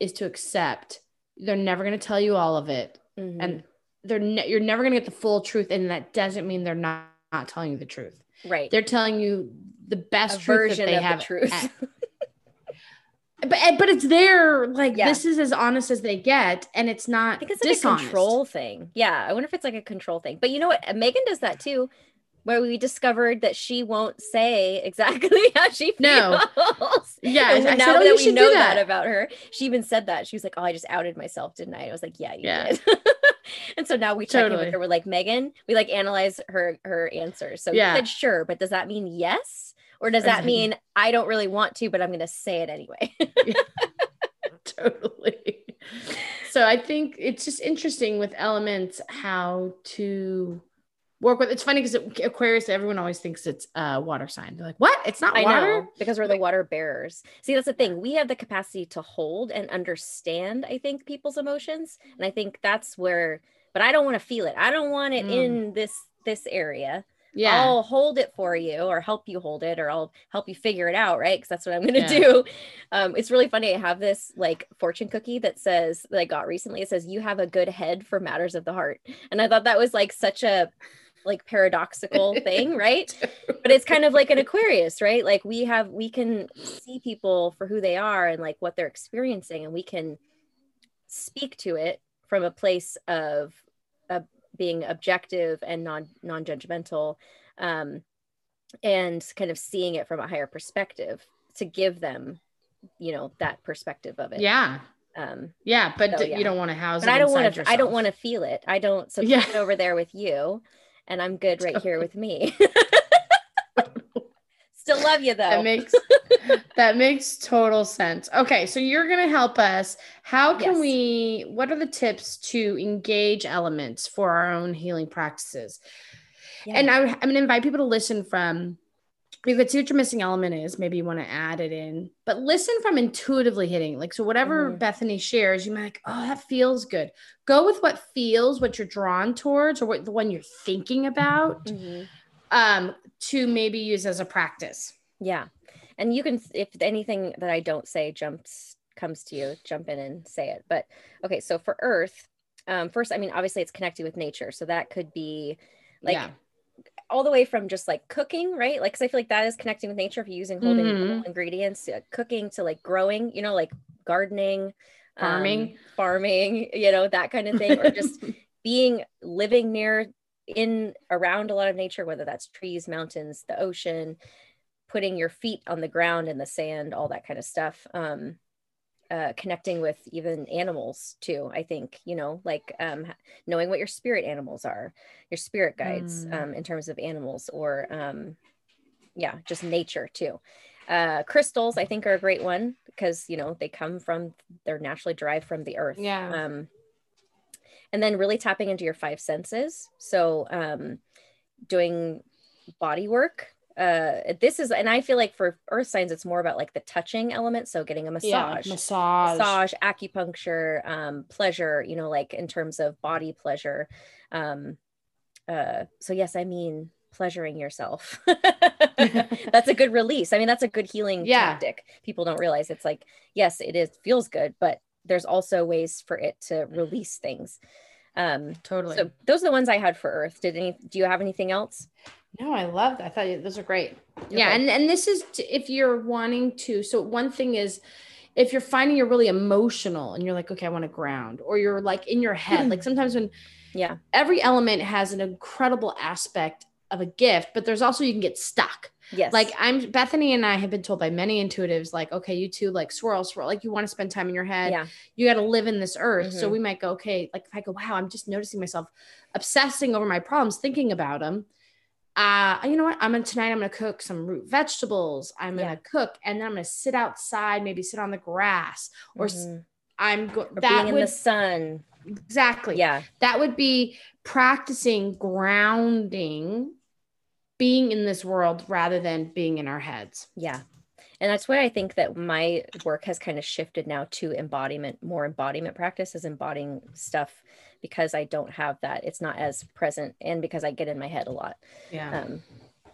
is to accept they're never going to tell you all of it Mhm. and they're ne- you're never going to get the full truth and that doesn't mean they're not, not telling you the truth right. they're telling you the best truth that version they of have the truth. at- but but it's there like yeah. this is as honest as they get and it's not I think it's like dishonest. a control thing yeah i wonder if it's like a control thing but you know what megan does that too where we discovered that she won't say exactly how she feels. No. Yeah. And I now said, oh, that we know that. that. about her, she even said that. She was like, Oh, I just outed myself, didn't I? I was like, Yeah, you yeah. did. and so now we check totally. in with her. We're like, Megan, we like analyze her her answers. So yeah. said sure, but does that mean yes? Or does that mean I don't really want to, but I'm gonna say it anyway? totally. So I think it's just interesting with elements how to work with. It's funny because Aquarius, everyone always thinks it's a water sign. They're like, what? It's not I water? Know, because we're the water bearers. See, that's the thing. We have the capacity to hold and understand, I think, people's emotions. And I think that's where, but I don't want to feel it. I don't want it mm. in this this area. Yeah. I'll hold it for you or help you hold it or I'll help you figure it out, right? Because that's what I'm gonna yeah. do. Um, it's really funny. I have this like fortune cookie that says that I got recently. It says you have a good head for matters of the heart. And I thought that was like such a like paradoxical thing, right? but it's kind of like an Aquarius, right? Like we have we can see people for who they are and like what they're experiencing and we can speak to it from a place of uh, being objective and non non-judgmental um, and kind of seeing it from a higher perspective to give them you know that perspective of it yeah um yeah but so, yeah. you don't want to house but i don't want to i don't want to feel it i don't so yeah. over there with you and I'm good right here with me. Still love you though. That makes that makes total sense. Okay, so you're gonna help us. How can yes. we? What are the tips to engage elements for our own healing practices? Yeah. And I, I'm gonna invite people to listen from if see what your missing element is, maybe you want to add it in, but listen from intuitively hitting. Like, so whatever mm-hmm. Bethany shares, you might like, oh, that feels good. Go with what feels, what you're drawn towards, or what the one you're thinking about mm-hmm. um, to maybe use as a practice. Yeah. And you can, if anything that I don't say jumps, comes to you, jump in and say it. But okay, so for Earth, um, first, I mean, obviously it's connected with nature. So that could be like, yeah all the way from just like cooking, right? Like, cause I feel like that is connecting with nature if you're using holding mm-hmm. ingredients, uh, cooking to like growing, you know, like gardening, farming, um, farming, you know, that kind of thing, or just being living near in around a lot of nature, whether that's trees, mountains, the ocean, putting your feet on the ground in the sand, all that kind of stuff. Um, uh, connecting with even animals too i think you know like um, knowing what your spirit animals are your spirit guides mm. um, in terms of animals or um, yeah just nature too. Uh, crystals i think are a great one because you know they come from they're naturally derived from the earth yeah. um, and then really tapping into your five senses. So um, doing body work uh this is and i feel like for earth signs it's more about like the touching element. So getting a massage. yeah, massage. Massage acupuncture um pleasure you know like in terms of body pleasure. Um uh so yes i mean pleasuring yourself. That's a good release. I mean that's a good healing yeah. tactic. People don't realize it's like yes it is feels good but there's also ways for it to release things. Um totally. so those are the ones i had for earth. Did any do you have anything else no, I love that. I thought those are great. Okay. Yeah, and and this is if you're wanting to. So one thing is if you're finding you're really emotional and you're like, okay, I want to ground, or you're like in your head, like sometimes when yeah, every element has an incredible aspect of a gift, but there's also you can get stuck. Yes. Like I'm Bethany and I have been told by many intuitives, like, okay, you two like swirl, swirl, like you want to spend time in your head. Yeah. You got to live in this earth. Mm-hmm. So we might go, okay, like if I go, wow, I'm just noticing myself obsessing over my problems, thinking about them uh, you know what? I'm gonna tonight. I'm gonna cook some root vegetables. I'm yeah. gonna cook, and then I'm gonna sit outside, maybe sit on the grass, or mm-hmm. I'm going that being would, in the sun. Exactly. Yeah, that would be practicing grounding, being in this world rather than being in our heads. Yeah, and that's why I think that my work has kind of shifted now to embodiment, more embodiment practice is embodying stuff because I don't have that. It's not as present and because I get in my head a lot. Yeah. Um,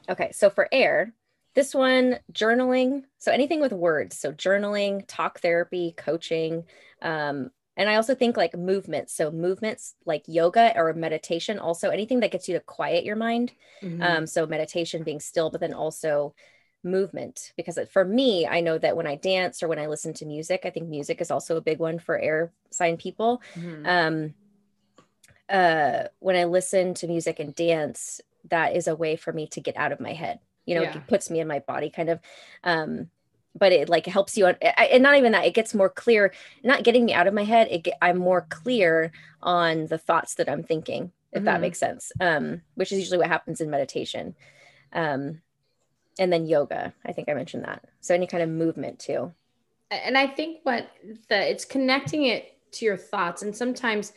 okay. So for air, this one, journaling. So anything with words. So journaling, talk therapy, coaching. Um, and I also think like movements. So movements like yoga or meditation, also anything that gets you to quiet your mind. Mm-hmm. Um, so meditation being still, but then also movement because for me i know that when i dance or when i listen to music i think music is also a big one for air sign people mm-hmm. um uh when i listen to music and dance that is a way for me to get out of my head you know yeah. it puts me in my body kind of um but it like helps you and not even that it gets more clear not getting me out of my head it get, i'm more clear on the thoughts that i'm thinking if mm-hmm. that makes sense um which is usually what happens in meditation um and then yoga i think i mentioned that. So any kind of movement too. And i think what the it's connecting it to your thoughts. And sometimes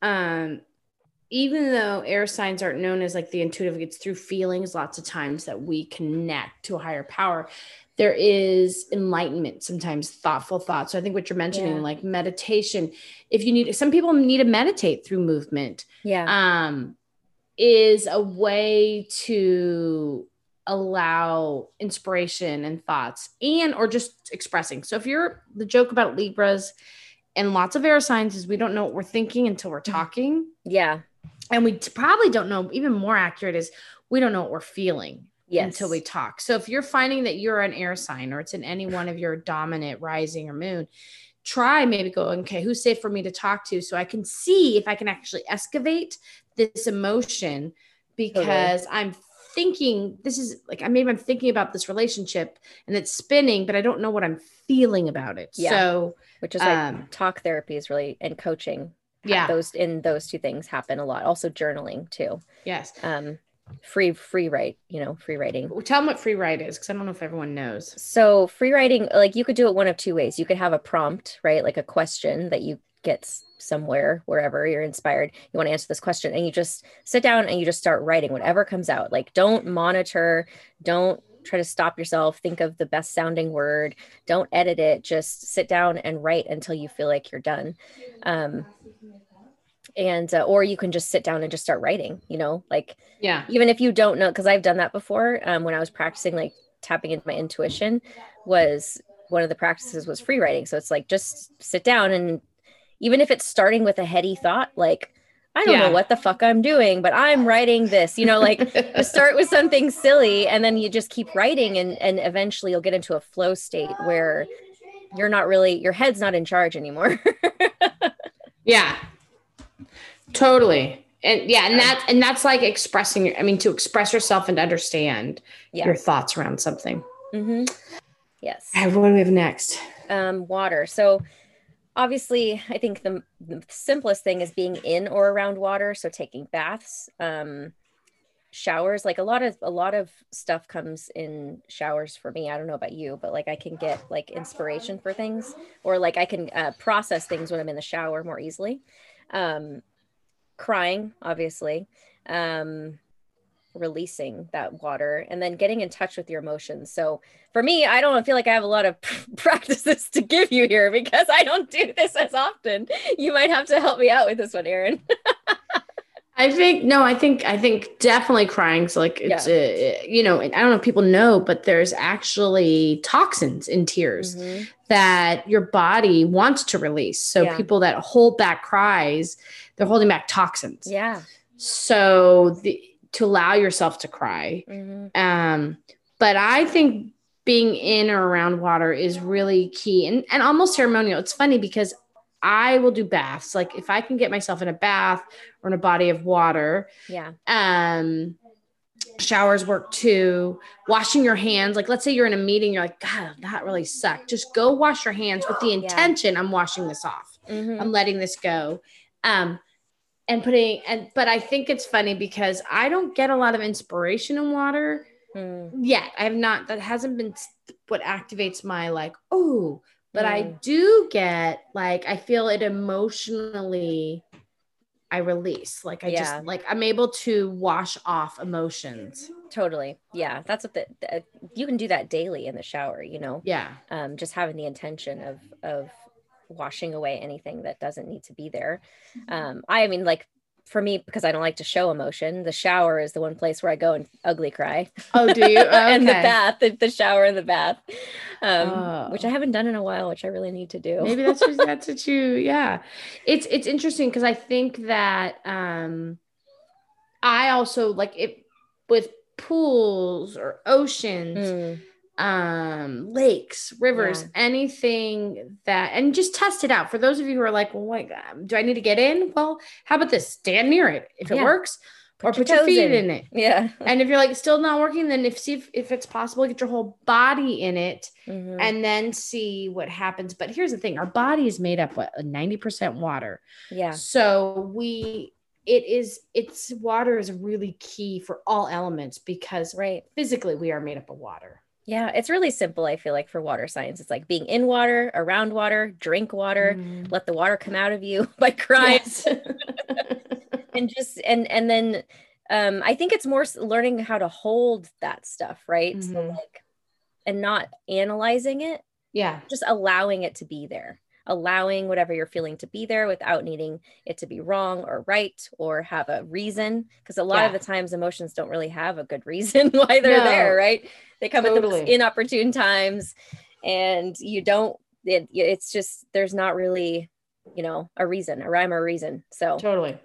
um even though air signs aren't known as like the intuitive it's through feelings lots of times that we connect to a higher power. There is enlightenment sometimes thoughtful thoughts. So i think what you're mentioning yeah. like meditation if you need some people need to meditate through movement. Yeah. Um is a way to allow inspiration and thoughts and or just expressing so if you're the joke about libras and lots of air signs is we don't know what we're thinking until we're mm-hmm. talking yeah and we probably don't know even more accurate is we don't know what we're feeling yes. until we talk. So if you're finding that you're an air sign or it's in any one of your dominant rising or moon, try maybe go, okay, who's safe for me to talk to so I can see if I can actually excavate this emotion because okay. I'm thinking this is like I maybe I'm thinking about this relationship and it's spinning, but I don't know what I'm feeling about it. Yeah. So which is like um, talk therapy is really and coaching. Yeah. Those in those two things happen a lot. Also journaling too. Yes. Um free free write you know free writing tell them what free write is because i don't know if everyone knows so free writing like you could do it one of two ways you could have a prompt right like a question that you get somewhere wherever you're inspired you want to answer this question and you just sit down and you just start writing whatever comes out. Like don't monitor don't try to stop yourself think of the best sounding word don't edit it just sit down and write until you feel like you're done. Um, and uh, or you can just sit down and just start writing you know like yeah. even if you don't know because i've done that before um, when i was practicing like tapping into my intuition was one of the practices was free writing. So it's like just sit down and even if it's starting with a heady thought like I don't yeah. know what the fuck I'm doing, but I'm writing this, you know, like start with something silly and then you just keep writing and and eventually you'll get into a flow state where you're not really your head's not in charge anymore. yeah. Totally. And yeah, and that and that's like expressing I mean to express yourself and understand yes. your thoughts around something. Mm-hmm. Yes. Right, what do we have next? Um, water. So obviously I think the, the, simplest thing is being in or around water. So taking baths, um, showers, like a lot of a lot of stuff comes in showers for me. I don't know about you, but like I can get like inspiration for things or like I can uh, process things when I'm in the shower more easily. Um, crying, obviously, um, releasing that water, and then getting in touch with your emotions. So for me, I don't feel like I have a lot of practices to give you here because I don't do this as often. You might have to help me out with this one, Erin. I think no, I think I think definitely crying. So like it's yeah. Uh, you know, I don't know if people know, but there's actually toxins in tears mm-hmm. that your body wants to release. So yeah. people that hold back cries, they're holding back toxins. Yeah. So the, to allow yourself to cry. Mm-hmm. Um, but I think being in or around water is really key and, and almost ceremonial. It's funny because I will do baths. Like if I can get myself in a bath or in a body of water. Yeah. Um, showers work too. Washing your hands. Like let's say you're in a meeting, you're like, God, that really sucked. Just go wash your hands with the intention. Yeah. I'm washing this off. Mm-hmm. I'm letting this go. Um, and putting and but I think it's funny because I don't get a lot of inspiration in water mm. yet. I have not that hasn't been what activates my like, oh, but mm. I do get like I feel it emotionally I release. Like I yeah. just like I'm able to wash off emotions. Totally. Yeah. That's what the, the, you can do that daily in the shower, you know. Yeah. Um just having the intention of of washing away anything that doesn't need to be there. Mm-hmm. Um, I, mean, like for me, because I don't like to show emotion, the shower is the one place where I go and ugly cry. Oh, do you? Okay. and the bath, the, the, shower and the bath, um, oh. which I haven't done in a while, which I really need to do. Maybe that's just, that's what you, yeah. It's it's interesting because I think that um, I also like it with pools or oceans. Mm um lakes rivers Yeah. anything that and just test it out for those of you who are like well wait, um, do i need to get in well how about this stand near it if it Yeah. works or your put your feet in. in it Yeah. and if you're like still not working then if see if, if it's possible get your whole body in it Mhm. and then see what happens but here's the thing our body is made up what 90% water yeah. so we it is it's water is really key for all elements because Right. physically we are made up of water Yeah. It's really simple, I feel like, for water signs. It's like being in water, around water, drink water, Mm. let the water come out of you by crying. Yes. and just and and then um i think it's more learning how to hold that stuff right so Mhm. like and not analyzing it yeah just allowing it to be there allowing whatever you're feeling to be there without needing it to be wrong or right or have a reason because a lot of the times emotions don't really have a good reason why they're No. there right they come at the most inopportune times and you don't it, it's just there's not really you know a reason a rhyme or a reason so totally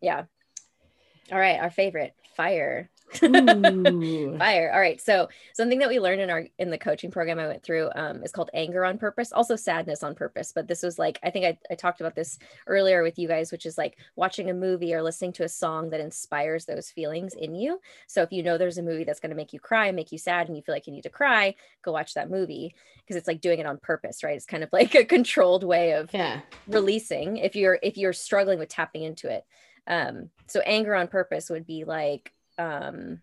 yeah. All right, our favorite, fire. Fire. All right. So something that we learned in our in the coaching program I went through um, is called anger on purpose, also sadness on purpose. But this was like I think I, I talked about this earlier with you guys, which is like watching a movie or listening to a song that inspires those feelings in you. So if you know there's a movie that's going to make you cry, and make you sad, and you feel like you need to cry, go watch that movie because it's like doing it on purpose, right? It's kind of like a controlled way of yeah releasing if you're if you're struggling with tapping into it um so anger on purpose would be like um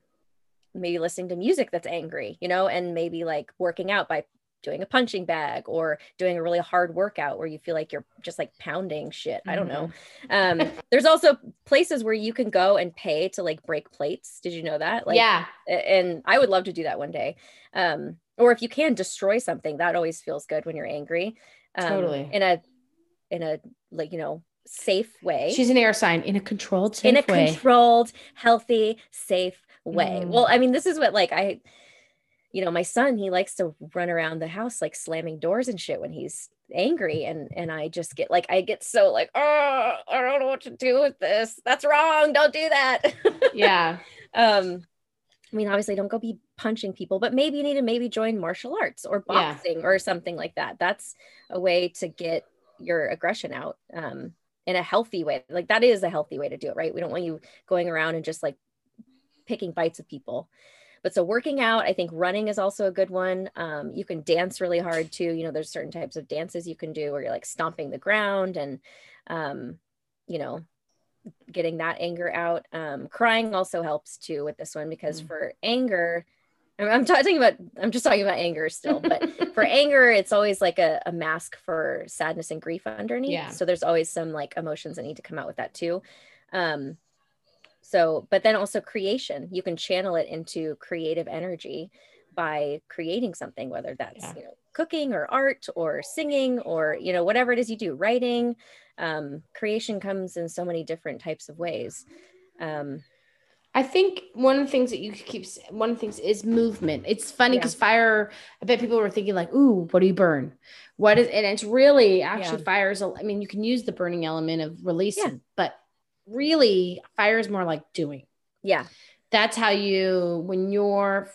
maybe listening to music that's angry you know and maybe like working out by doing a punching bag or doing a really hard workout where you feel like you're just like pounding shit i don't know um there's also places where you can go and pay to like break plates did you know that like yeah and I would love to do that one day. Um, or if you can destroy something, that always feels good when you're angry. Um, Totally. In a, in a like you know safe way. she's an air sign in a controlled safe in a way controlled, healthy, safe way. Mm. Well, I mean, this is what like I, you know, my son he likes to run around the house like slamming doors and shit when he's angry and and I just get like I get so like oh I don't know what to do with this that's wrong don't do that yeah um i mean obviously don't go be punching people but maybe you need to maybe join martial arts or Yeah. boxing or something like that that's a way to get your aggression out um in a healthy way like that is a healthy way to do it right? We don't want you going around and just like picking fights with people. But so working out i think running is also a good one. Um, you can dance really hard too. You know there's certain types of dances you can do where you're like stomping the ground and um, you know getting that anger out. Um, crying also helps too with this one because Mm. for anger I'm, talking about i'm just talking about anger still but for anger it's always like a, a mask for sadness and grief underneath. Yeah. so there's always some like emotions that need to come out with that too. Um so but then also creation. You can channel it into creative energy by creating something whether that's Yeah. you know cooking or art or singing or you know whatever it is you do writing. Um creation comes in so many different types of ways. Um I think one of the things that you keep one of the things is movement. It's funny Yeah. because fire. I bet people were thinking like, "Ooh, what do you burn? What is?" And it's really actually Yeah. fire is. a- I mean, you can use the burning element of releasing, but really, fire is more like doing. yeah That's how you when you're.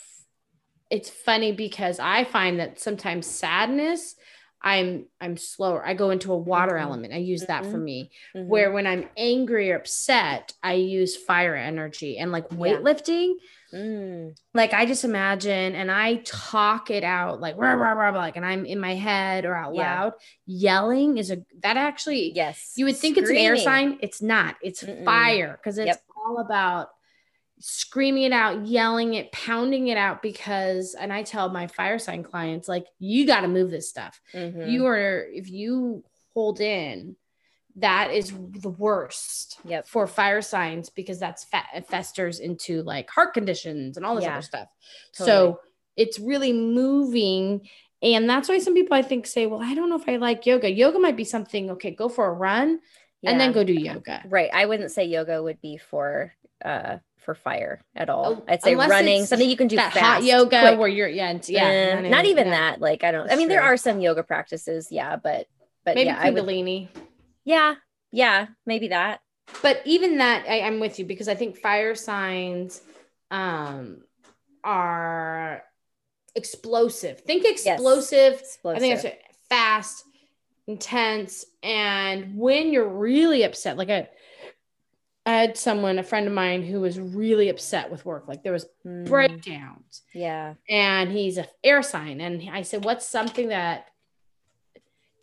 It's funny because I find that sometimes sadness, I'm I'm slower. I go into a water Mhm. element. I use that for Mhm. me Mhm. where when I'm angry or upset, I use fire energy and like Yeah. weightlifting. Mm, Like I just imagine and I talk it out like rah, rah, rah, like and I'm in my head or out Yeah. loud. Yelling is a that actually yes you would think it's an air sign. It's not. It's Mm-mm. fire because it's Yep. all about screaming it out, yelling it, pounding it out because and I tell my fire sign clients like you got to move this stuff Mhm. you are if you hold in that is the worst Yep. for fire signs because that's it festers into like heart conditions and all this Yeah. other stuff Totally. so it's really moving and that's why some people i think say well i don't know if i like yoga yoga might be something okay go for a run and then go do yoga right i wouldn't say yoga would be for uh for fire at all Oh, i'd say unless running something you can do that fast, hot yoga quick. where you're yeah it's, Eh, yeah not even yeah. that like i don't i That's mean there are some yoga practices yeah but but maybe yeah i would kundalini yeah yeah maybe that but even that I, i'm with you because i think fire signs um are explosive. Think explosive. Yes. explosive. I think it's fast, intense, and when you're really upset, like I, I had someone, a friend of mine, who was really upset with work. Like there was Mm, breakdowns, yeah. and he's a air sign. And I said, "What's something that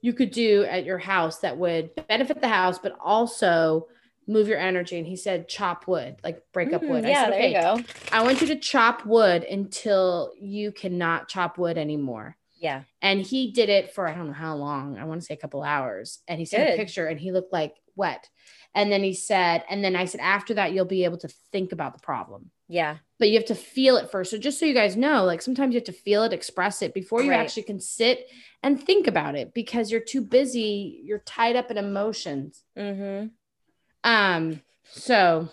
you could do at your house that would benefit the house, but also move your energy?" And he said, "Chop wood, like break up Mm, wood." I yeah, said, there you go. I want you to chop wood until you cannot chop wood anymore." Yeah. And he did it for I don't know how long. I want to say a couple hours. And he sent a picture and he looked like wet. And then he said, and then I said, after that, you'll be able to think about the problem. Yeah. But you have to feel it first. So just so you guys know, like sometimes you have to feel it, express it before you Right. actually can sit and think about it because you're too busy, you're tied up in emotions. Mm-hmm. Um, so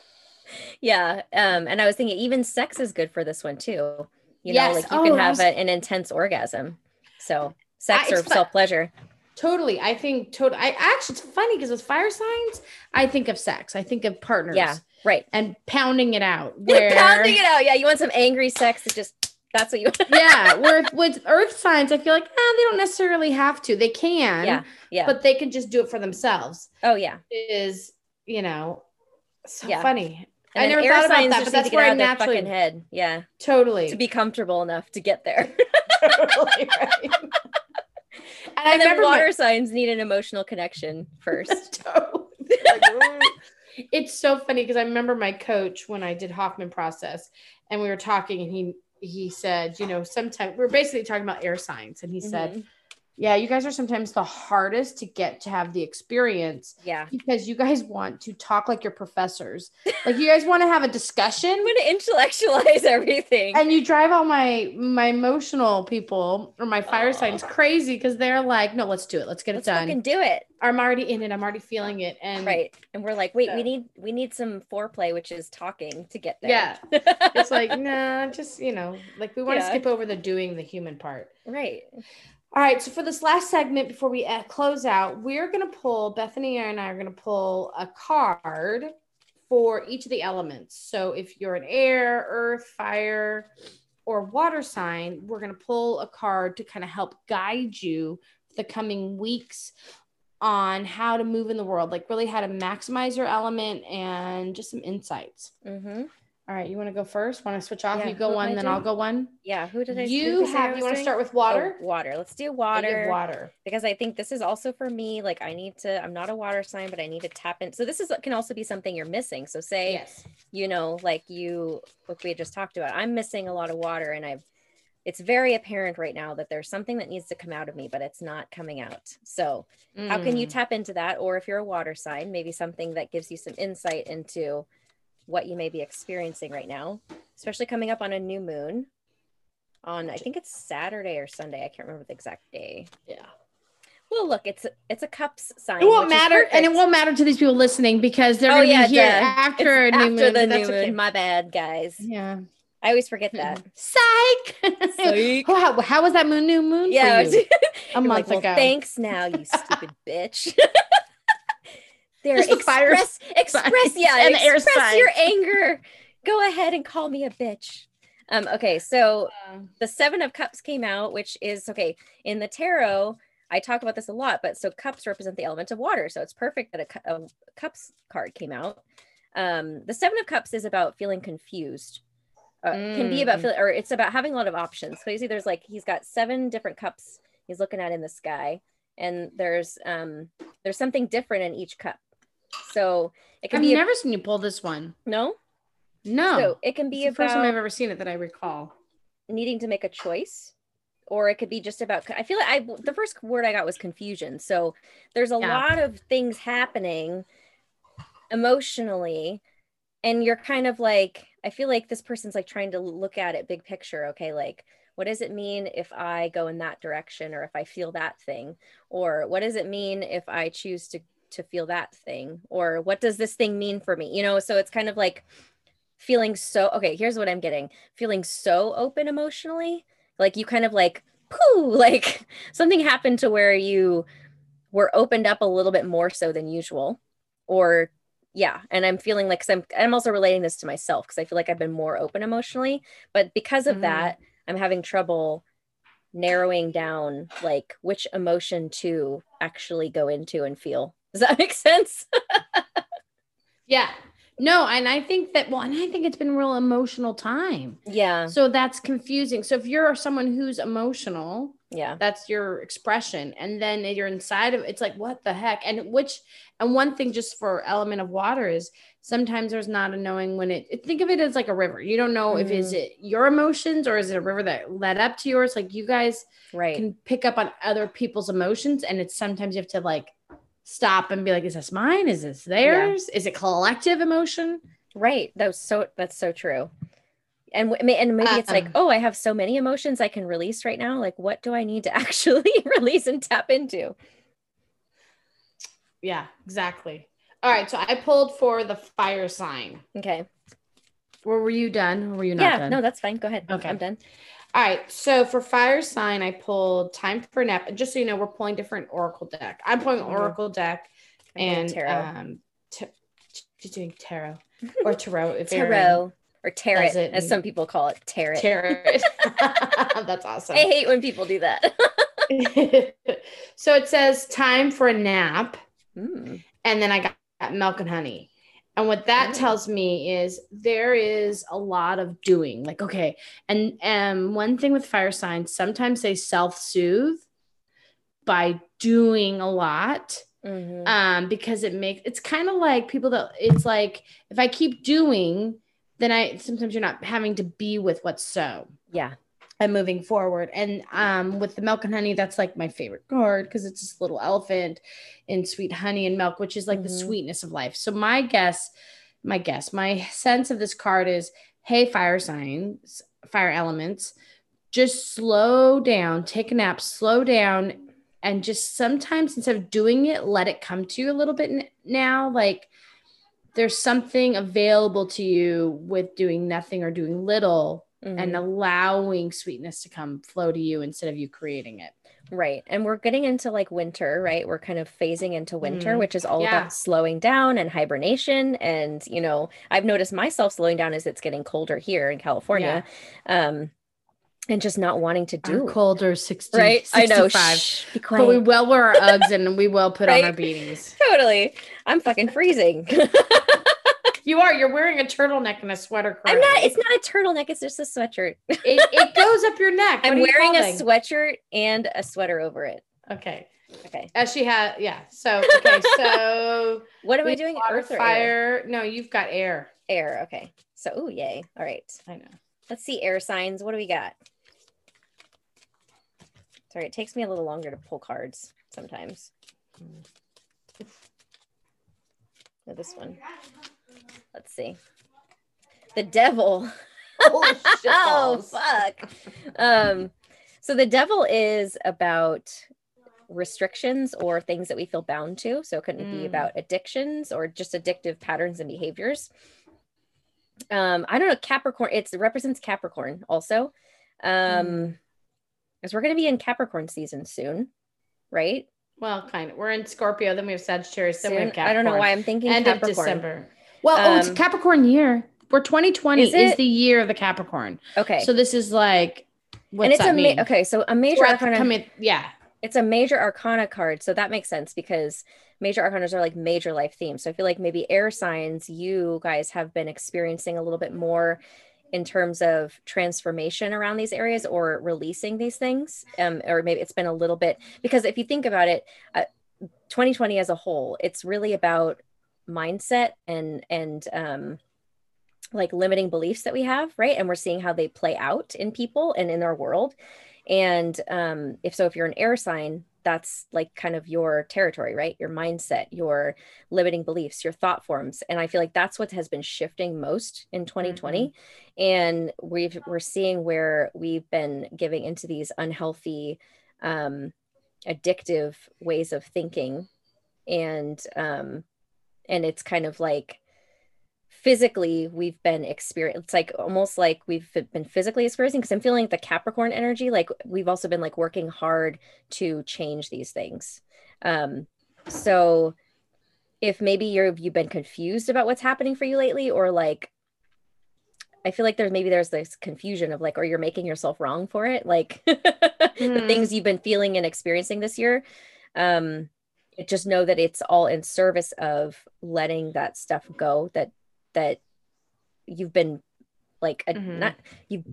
Yeah. Um, and I was thinking even sex is good for this one too. You Yes. know, like you Oh, can have was- a, an intense orgasm. So sex I- or self pleasure. Totally, I think totally I actually it's funny because with fire signs, I think of sex, I think of partners. Yeah. Right. and pounding it out. Where, Pounding it out. Yeah. You want some angry sex that just that's what you want. yeah, where with- earth signs, I feel like ah, they don't necessarily have to. They can, Yeah. Yeah. but they can just do it for themselves. oh yeah. Is you know, so Yeah. funny. And I never thought about that, but that's where I naturally head. Yeah. totally To be comfortable enough to get there. totally right. And I and remember my- water signs need an emotional connection first. It's so funny because I remember my coach when I did Hoffman process and we were talking and he he said, you know, sometimes we're basically talking about air signs and he said, Mhm. Yeah, you guys are sometimes the hardest to get to have the experience Yeah. because you guys want to talk like your professors. Like you guys want to have a discussion I'm to intellectualize everything. and you drive all my my emotional people or my fire signs crazy because they're like, no, let's do it. Let's get Let's it done. fucking do it. I'm already in it. I'm already feeling it. And Right. And we're like, wait, we need we need some foreplay, which is talking to get there. Yeah. it's like, nah, just you know, like we want to Yeah. skip over the doing the human part. right. All right, so for this last segment before we uh, close out, we're going to pull, Bethany and I are going to pull a card for each of the elements. So if you're an air, earth, fire, or water sign, we're going to pull a card to kind of help guide you the coming weeks on how to move in the world, like really how to maximize your element and just some insights. Mm-hmm. All right, you want to go first? Want to switch off? Yeah, you go one, then? I'll go one. Yeah. Who did I? You did I have. You want to start with Oh, water? water. Let's do have water. Water. because I think this is also for me. Like I need to. I'm not a water sign, but I need to tap in. So this is can also be something you're missing. So say Yes. you know, like you, like we had just talked about. I'm missing a lot of water, and I've. It's very apparent right now that there's something that needs to come out of me, but it's not coming out. So how can you Mm. tap into that? Or if you're a water sign, maybe something that gives you some insight into what you may be experiencing right now, especially coming up on a new moon. On I think it's Saturday or Sunday. I can't remember the exact day. Yeah. Well, look, it's it's a cups sign. It won't matter, and it won't matter to these people listening because they're Oh, going to yeah, be here duh. after It's a new after moon. the new that's moon. okay. My bad, guys. Yeah. I always forget that. Psych. Psych. Oh, how, how was that moon? New moon? yeah, For you? a month like, well, ago. Oh. thanks now, you stupid bitch. There, Just the express, express, yeah, and express your anger. Go ahead and call me a bitch. Um, okay, so Uh, the seven of cups came out which is okay in the tarot i talk about this a lot but so cups represent the element of water so it's perfect that a, a cups card came out um the seven of cups is about feeling confused uh, can be about Mm. feeling or it's about having a lot of options so you see there's like he's got seven different cups he's looking at in the sky and there's um there's something different in each cup so it can I've be a- never seen you pull this one. no No. so it can it's be the first time I've ever seen it that I recall. needing to make a choice or it could be just about i feel like i the first word i got was confusion so there's a Yeah. lot of things happening emotionally and you're kind of like i feel like this person's like trying to look at it big picture okay like what does it mean if i go in that direction or if i feel that thing or what does it mean if i choose to to feel that thing or what does this thing mean for me you know so it's kind of like feeling so okay here's what i'm getting feeling so open emotionally like you kind of like pooh like something happened to where you were opened up a little bit more so than usual or yeah and i'm feeling like i'm i'm also relating this to myself because i feel like i've been more open emotionally but because of Mhm. that I'm having trouble narrowing down like which emotion to actually go into and feel. Does that make sense? yeah. No, and I think that well, and I think it's been a real emotional time. Yeah. So that's confusing. So if you're someone who's emotional, yeah, that's your expression, and then you're inside of it's like what the heck, and which and one thing just for element of water is sometimes there's not a knowing when it. Think of it as like a river. You don't know mm. if is mm. it your emotions or is it a river that led up to yours. Like you guys right can pick up on other people's emotions, and it's sometimes you have to like stop and be like, is this mine? Is this theirs? Yeah. Is it collective emotion? Right. That's so that's so true. And and maybe it's like, um, oh, I have so many emotions I can release right now. Like, what do I need to actually release and tap into? Yeah, exactly. All right. So I pulled for the fire sign. Okay. Or were you done? Or were you not yeah, done? no, that's fine. Go ahead. Okay. I'm done. All right. So for fire sign, I pulled time for a nap. Just so you know, we're pulling different oracle deck. I'm pulling mm-hmm. oracle deck and tarot. Um, t- t- doing tarot or tarot. If tarot or tarot, as some people call it. Tarot. Tarot. That's awesome. I hate when people do that. so it says time for a nap, mm. and then I got milk and honey. And what that tells me is there is a lot of doing. Like, okay, and um, one thing with fire signs, sometimes they self-soothe by doing a lot. Mm-hmm. Um, because it makes it's kind of like people that it's like if I keep doing, then I sometimes you're not having to be with what's so. Yeah and moving forward. And um, with the milk and honey, that's like my favorite card because it's this little elephant in sweet honey and milk, which is like mm-hmm. the sweetness of life. So my guess, my guess, my sense of this card is, hey, fire signs, fire elements, just slow down, take a nap, slow down, and just sometimes instead of doing it, let it come to you a little bit now. Like there's something available to you with doing nothing or doing little mm-hmm. and allowing sweetness to come flow to you instead of you creating it. Right. And we're getting into like winter, right? We're kind of phasing into winter, mm-hmm. which is all yeah. about slowing down and hibernation. And, you know, I've noticed myself slowing down as it's getting colder here in California. Yeah. Um, and just not wanting to do our colder 60 right 65. i know Shh, but we will wear our uggs and we will put right? on our beanies totally i'm fucking freezing You are. You're wearing a turtleneck and a sweater. Currently. I'm not. It's not a turtleneck. It's just a sweatshirt. it, it goes up your neck. What I'm wearing a sweatshirt and a sweater over it. Okay. Okay. As she had, yeah. So okay. So what am I doing? Earth or fire? Air? No, you've got air. Air. Okay. So oh yay. All right. I know. Let's see air signs. What do we got? Sorry, it takes me a little longer to pull cards sometimes. No, this one. Let's see. The devil. oh fuck. um, so the devil is about restrictions or things that we feel bound to. So it couldn't mm. be about addictions or just addictive patterns and behaviors. Um, I don't know, Capricorn, it represents Capricorn also. Um, mm. because we're gonna be in Capricorn season soon, right? Well, kind of. We're in Scorpio, then we have Sagittarius, then we have Capricorn. I don't know why I'm thinking end Capricorn. of December. Well, um, oh, it's um, Capricorn year. We're 2020 is, is, the year of the Capricorn. Okay. So this is like what's and it's that a mean? Ma- okay, so a major arcana. Coming, yeah. It's a major arcana card, so that makes sense because major arcanas are like major life themes. So I feel like maybe air signs, you guys have been experiencing a little bit more in terms of transformation around these areas or releasing these things um, or maybe it's been a little bit because if you think about it uh, 2020 as a whole it's really about mindset and and um like limiting beliefs that we have right? And we're seeing how they play out in people and in our world. And um if so if you're an air sign that's like kind of your territory right? Your mindset your limiting beliefs your thought forms. And i feel like that's what has been shifting most in 2020 mm-hmm. and we've we're seeing where we've been giving into these unhealthy um addictive ways of thinking. And um and it's kind of like physically we've been experiencing it's like almost like we've been physically experiencing because i'm feeling the capricorn energy like we've also been like working hard to change these things um so if maybe you're you've been confused about what's happening for you lately or like I feel like there's maybe there's this confusion of like, or you're making yourself wrong for it, like mm. the things you've been feeling and experiencing this year. Um, just know that it's all in service of letting that stuff go that that you've been like a, mm-hmm. not you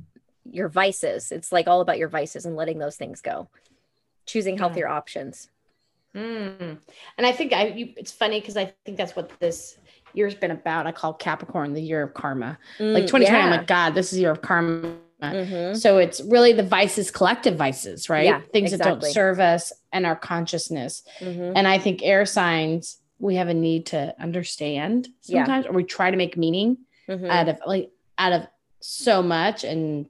your vices. It's like all about your vices and letting those things go, choosing healthier yeah. options. Mm. And I think I, you, it's funny because I think that's what this year's been about. I call Capricorn the year of karma. Mm, like 2020, yeah. I'm like, God, this is year of karma. Mm-hmm. So it's really the vices, collective vices, right? Yeah, Things exactly. that don't serve us and our consciousness. Mm-hmm. And I think air signs, we have a need to understand sometimes, yeah. or we try to make meaning mm-hmm. out of like out of so much. And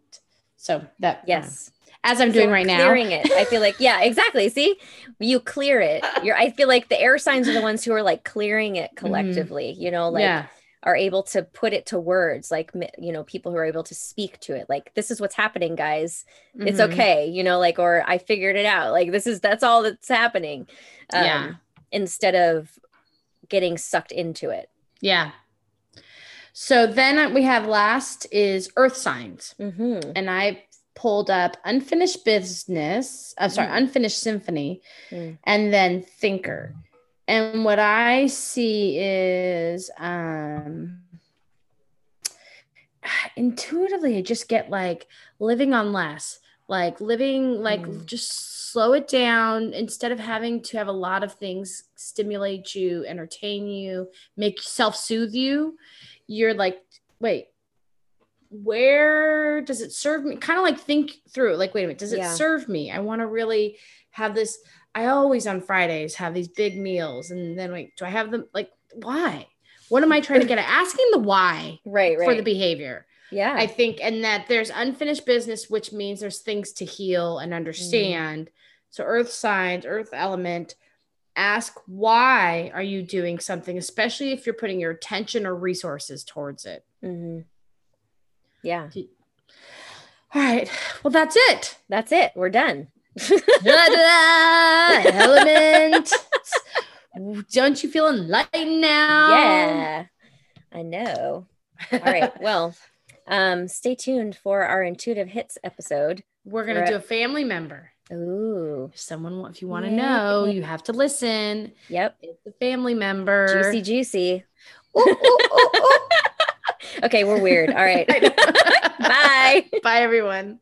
so that yes. as I'm doing right clearing now. Clearing it. I feel like, yeah, exactly. See, you clear it. You're I feel like the air signs are the ones who are like clearing it mm-hmm. collectively, you know, like yeah are able to put it to words like you know people who are able to speak to it like this is what's happening guys mm-hmm. it's okay you know like or i figured it out like this is that's all that's happening um, yeah instead of getting sucked into it yeah so then we have last is earth signs mm-hmm. and i pulled up unfinished business i'm sorry mm. unfinished symphony mm. and then thinker and what I see is um intuitively I just get like living on less, like living like mm. just slow it down instead of having to have a lot of things stimulate you, entertain you, make self-soothe you. You're like, wait, where does it serve me? Kind of like think through, like, wait a minute, does it yeah. serve me? I want to really have this I always on Fridays have these big meals, and then like, do I have them? Like, why? What am I trying to get at? Asking the why, right, right, for the behavior. Yeah, I think, and that there's unfinished business, which means there's things to heal and understand. Mm. So, earth signs, earth element, ask why are you doing something, especially if you're putting your attention or resources towards it. Mm-hmm. Yeah. All right. Well, that's it. That's it. We're done element. Don't you feel enlightened now? Yeah, I know. All right. Well, um, stay tuned for our intuitive hits episode. We're gonna do a family member. Ooh, someone. If you want to know, you have to listen. Yep, it's a family member. Juicy, juicy. Ooh, ooh, ooh, okay, we're weird. All right. Bye. Bye, everyone.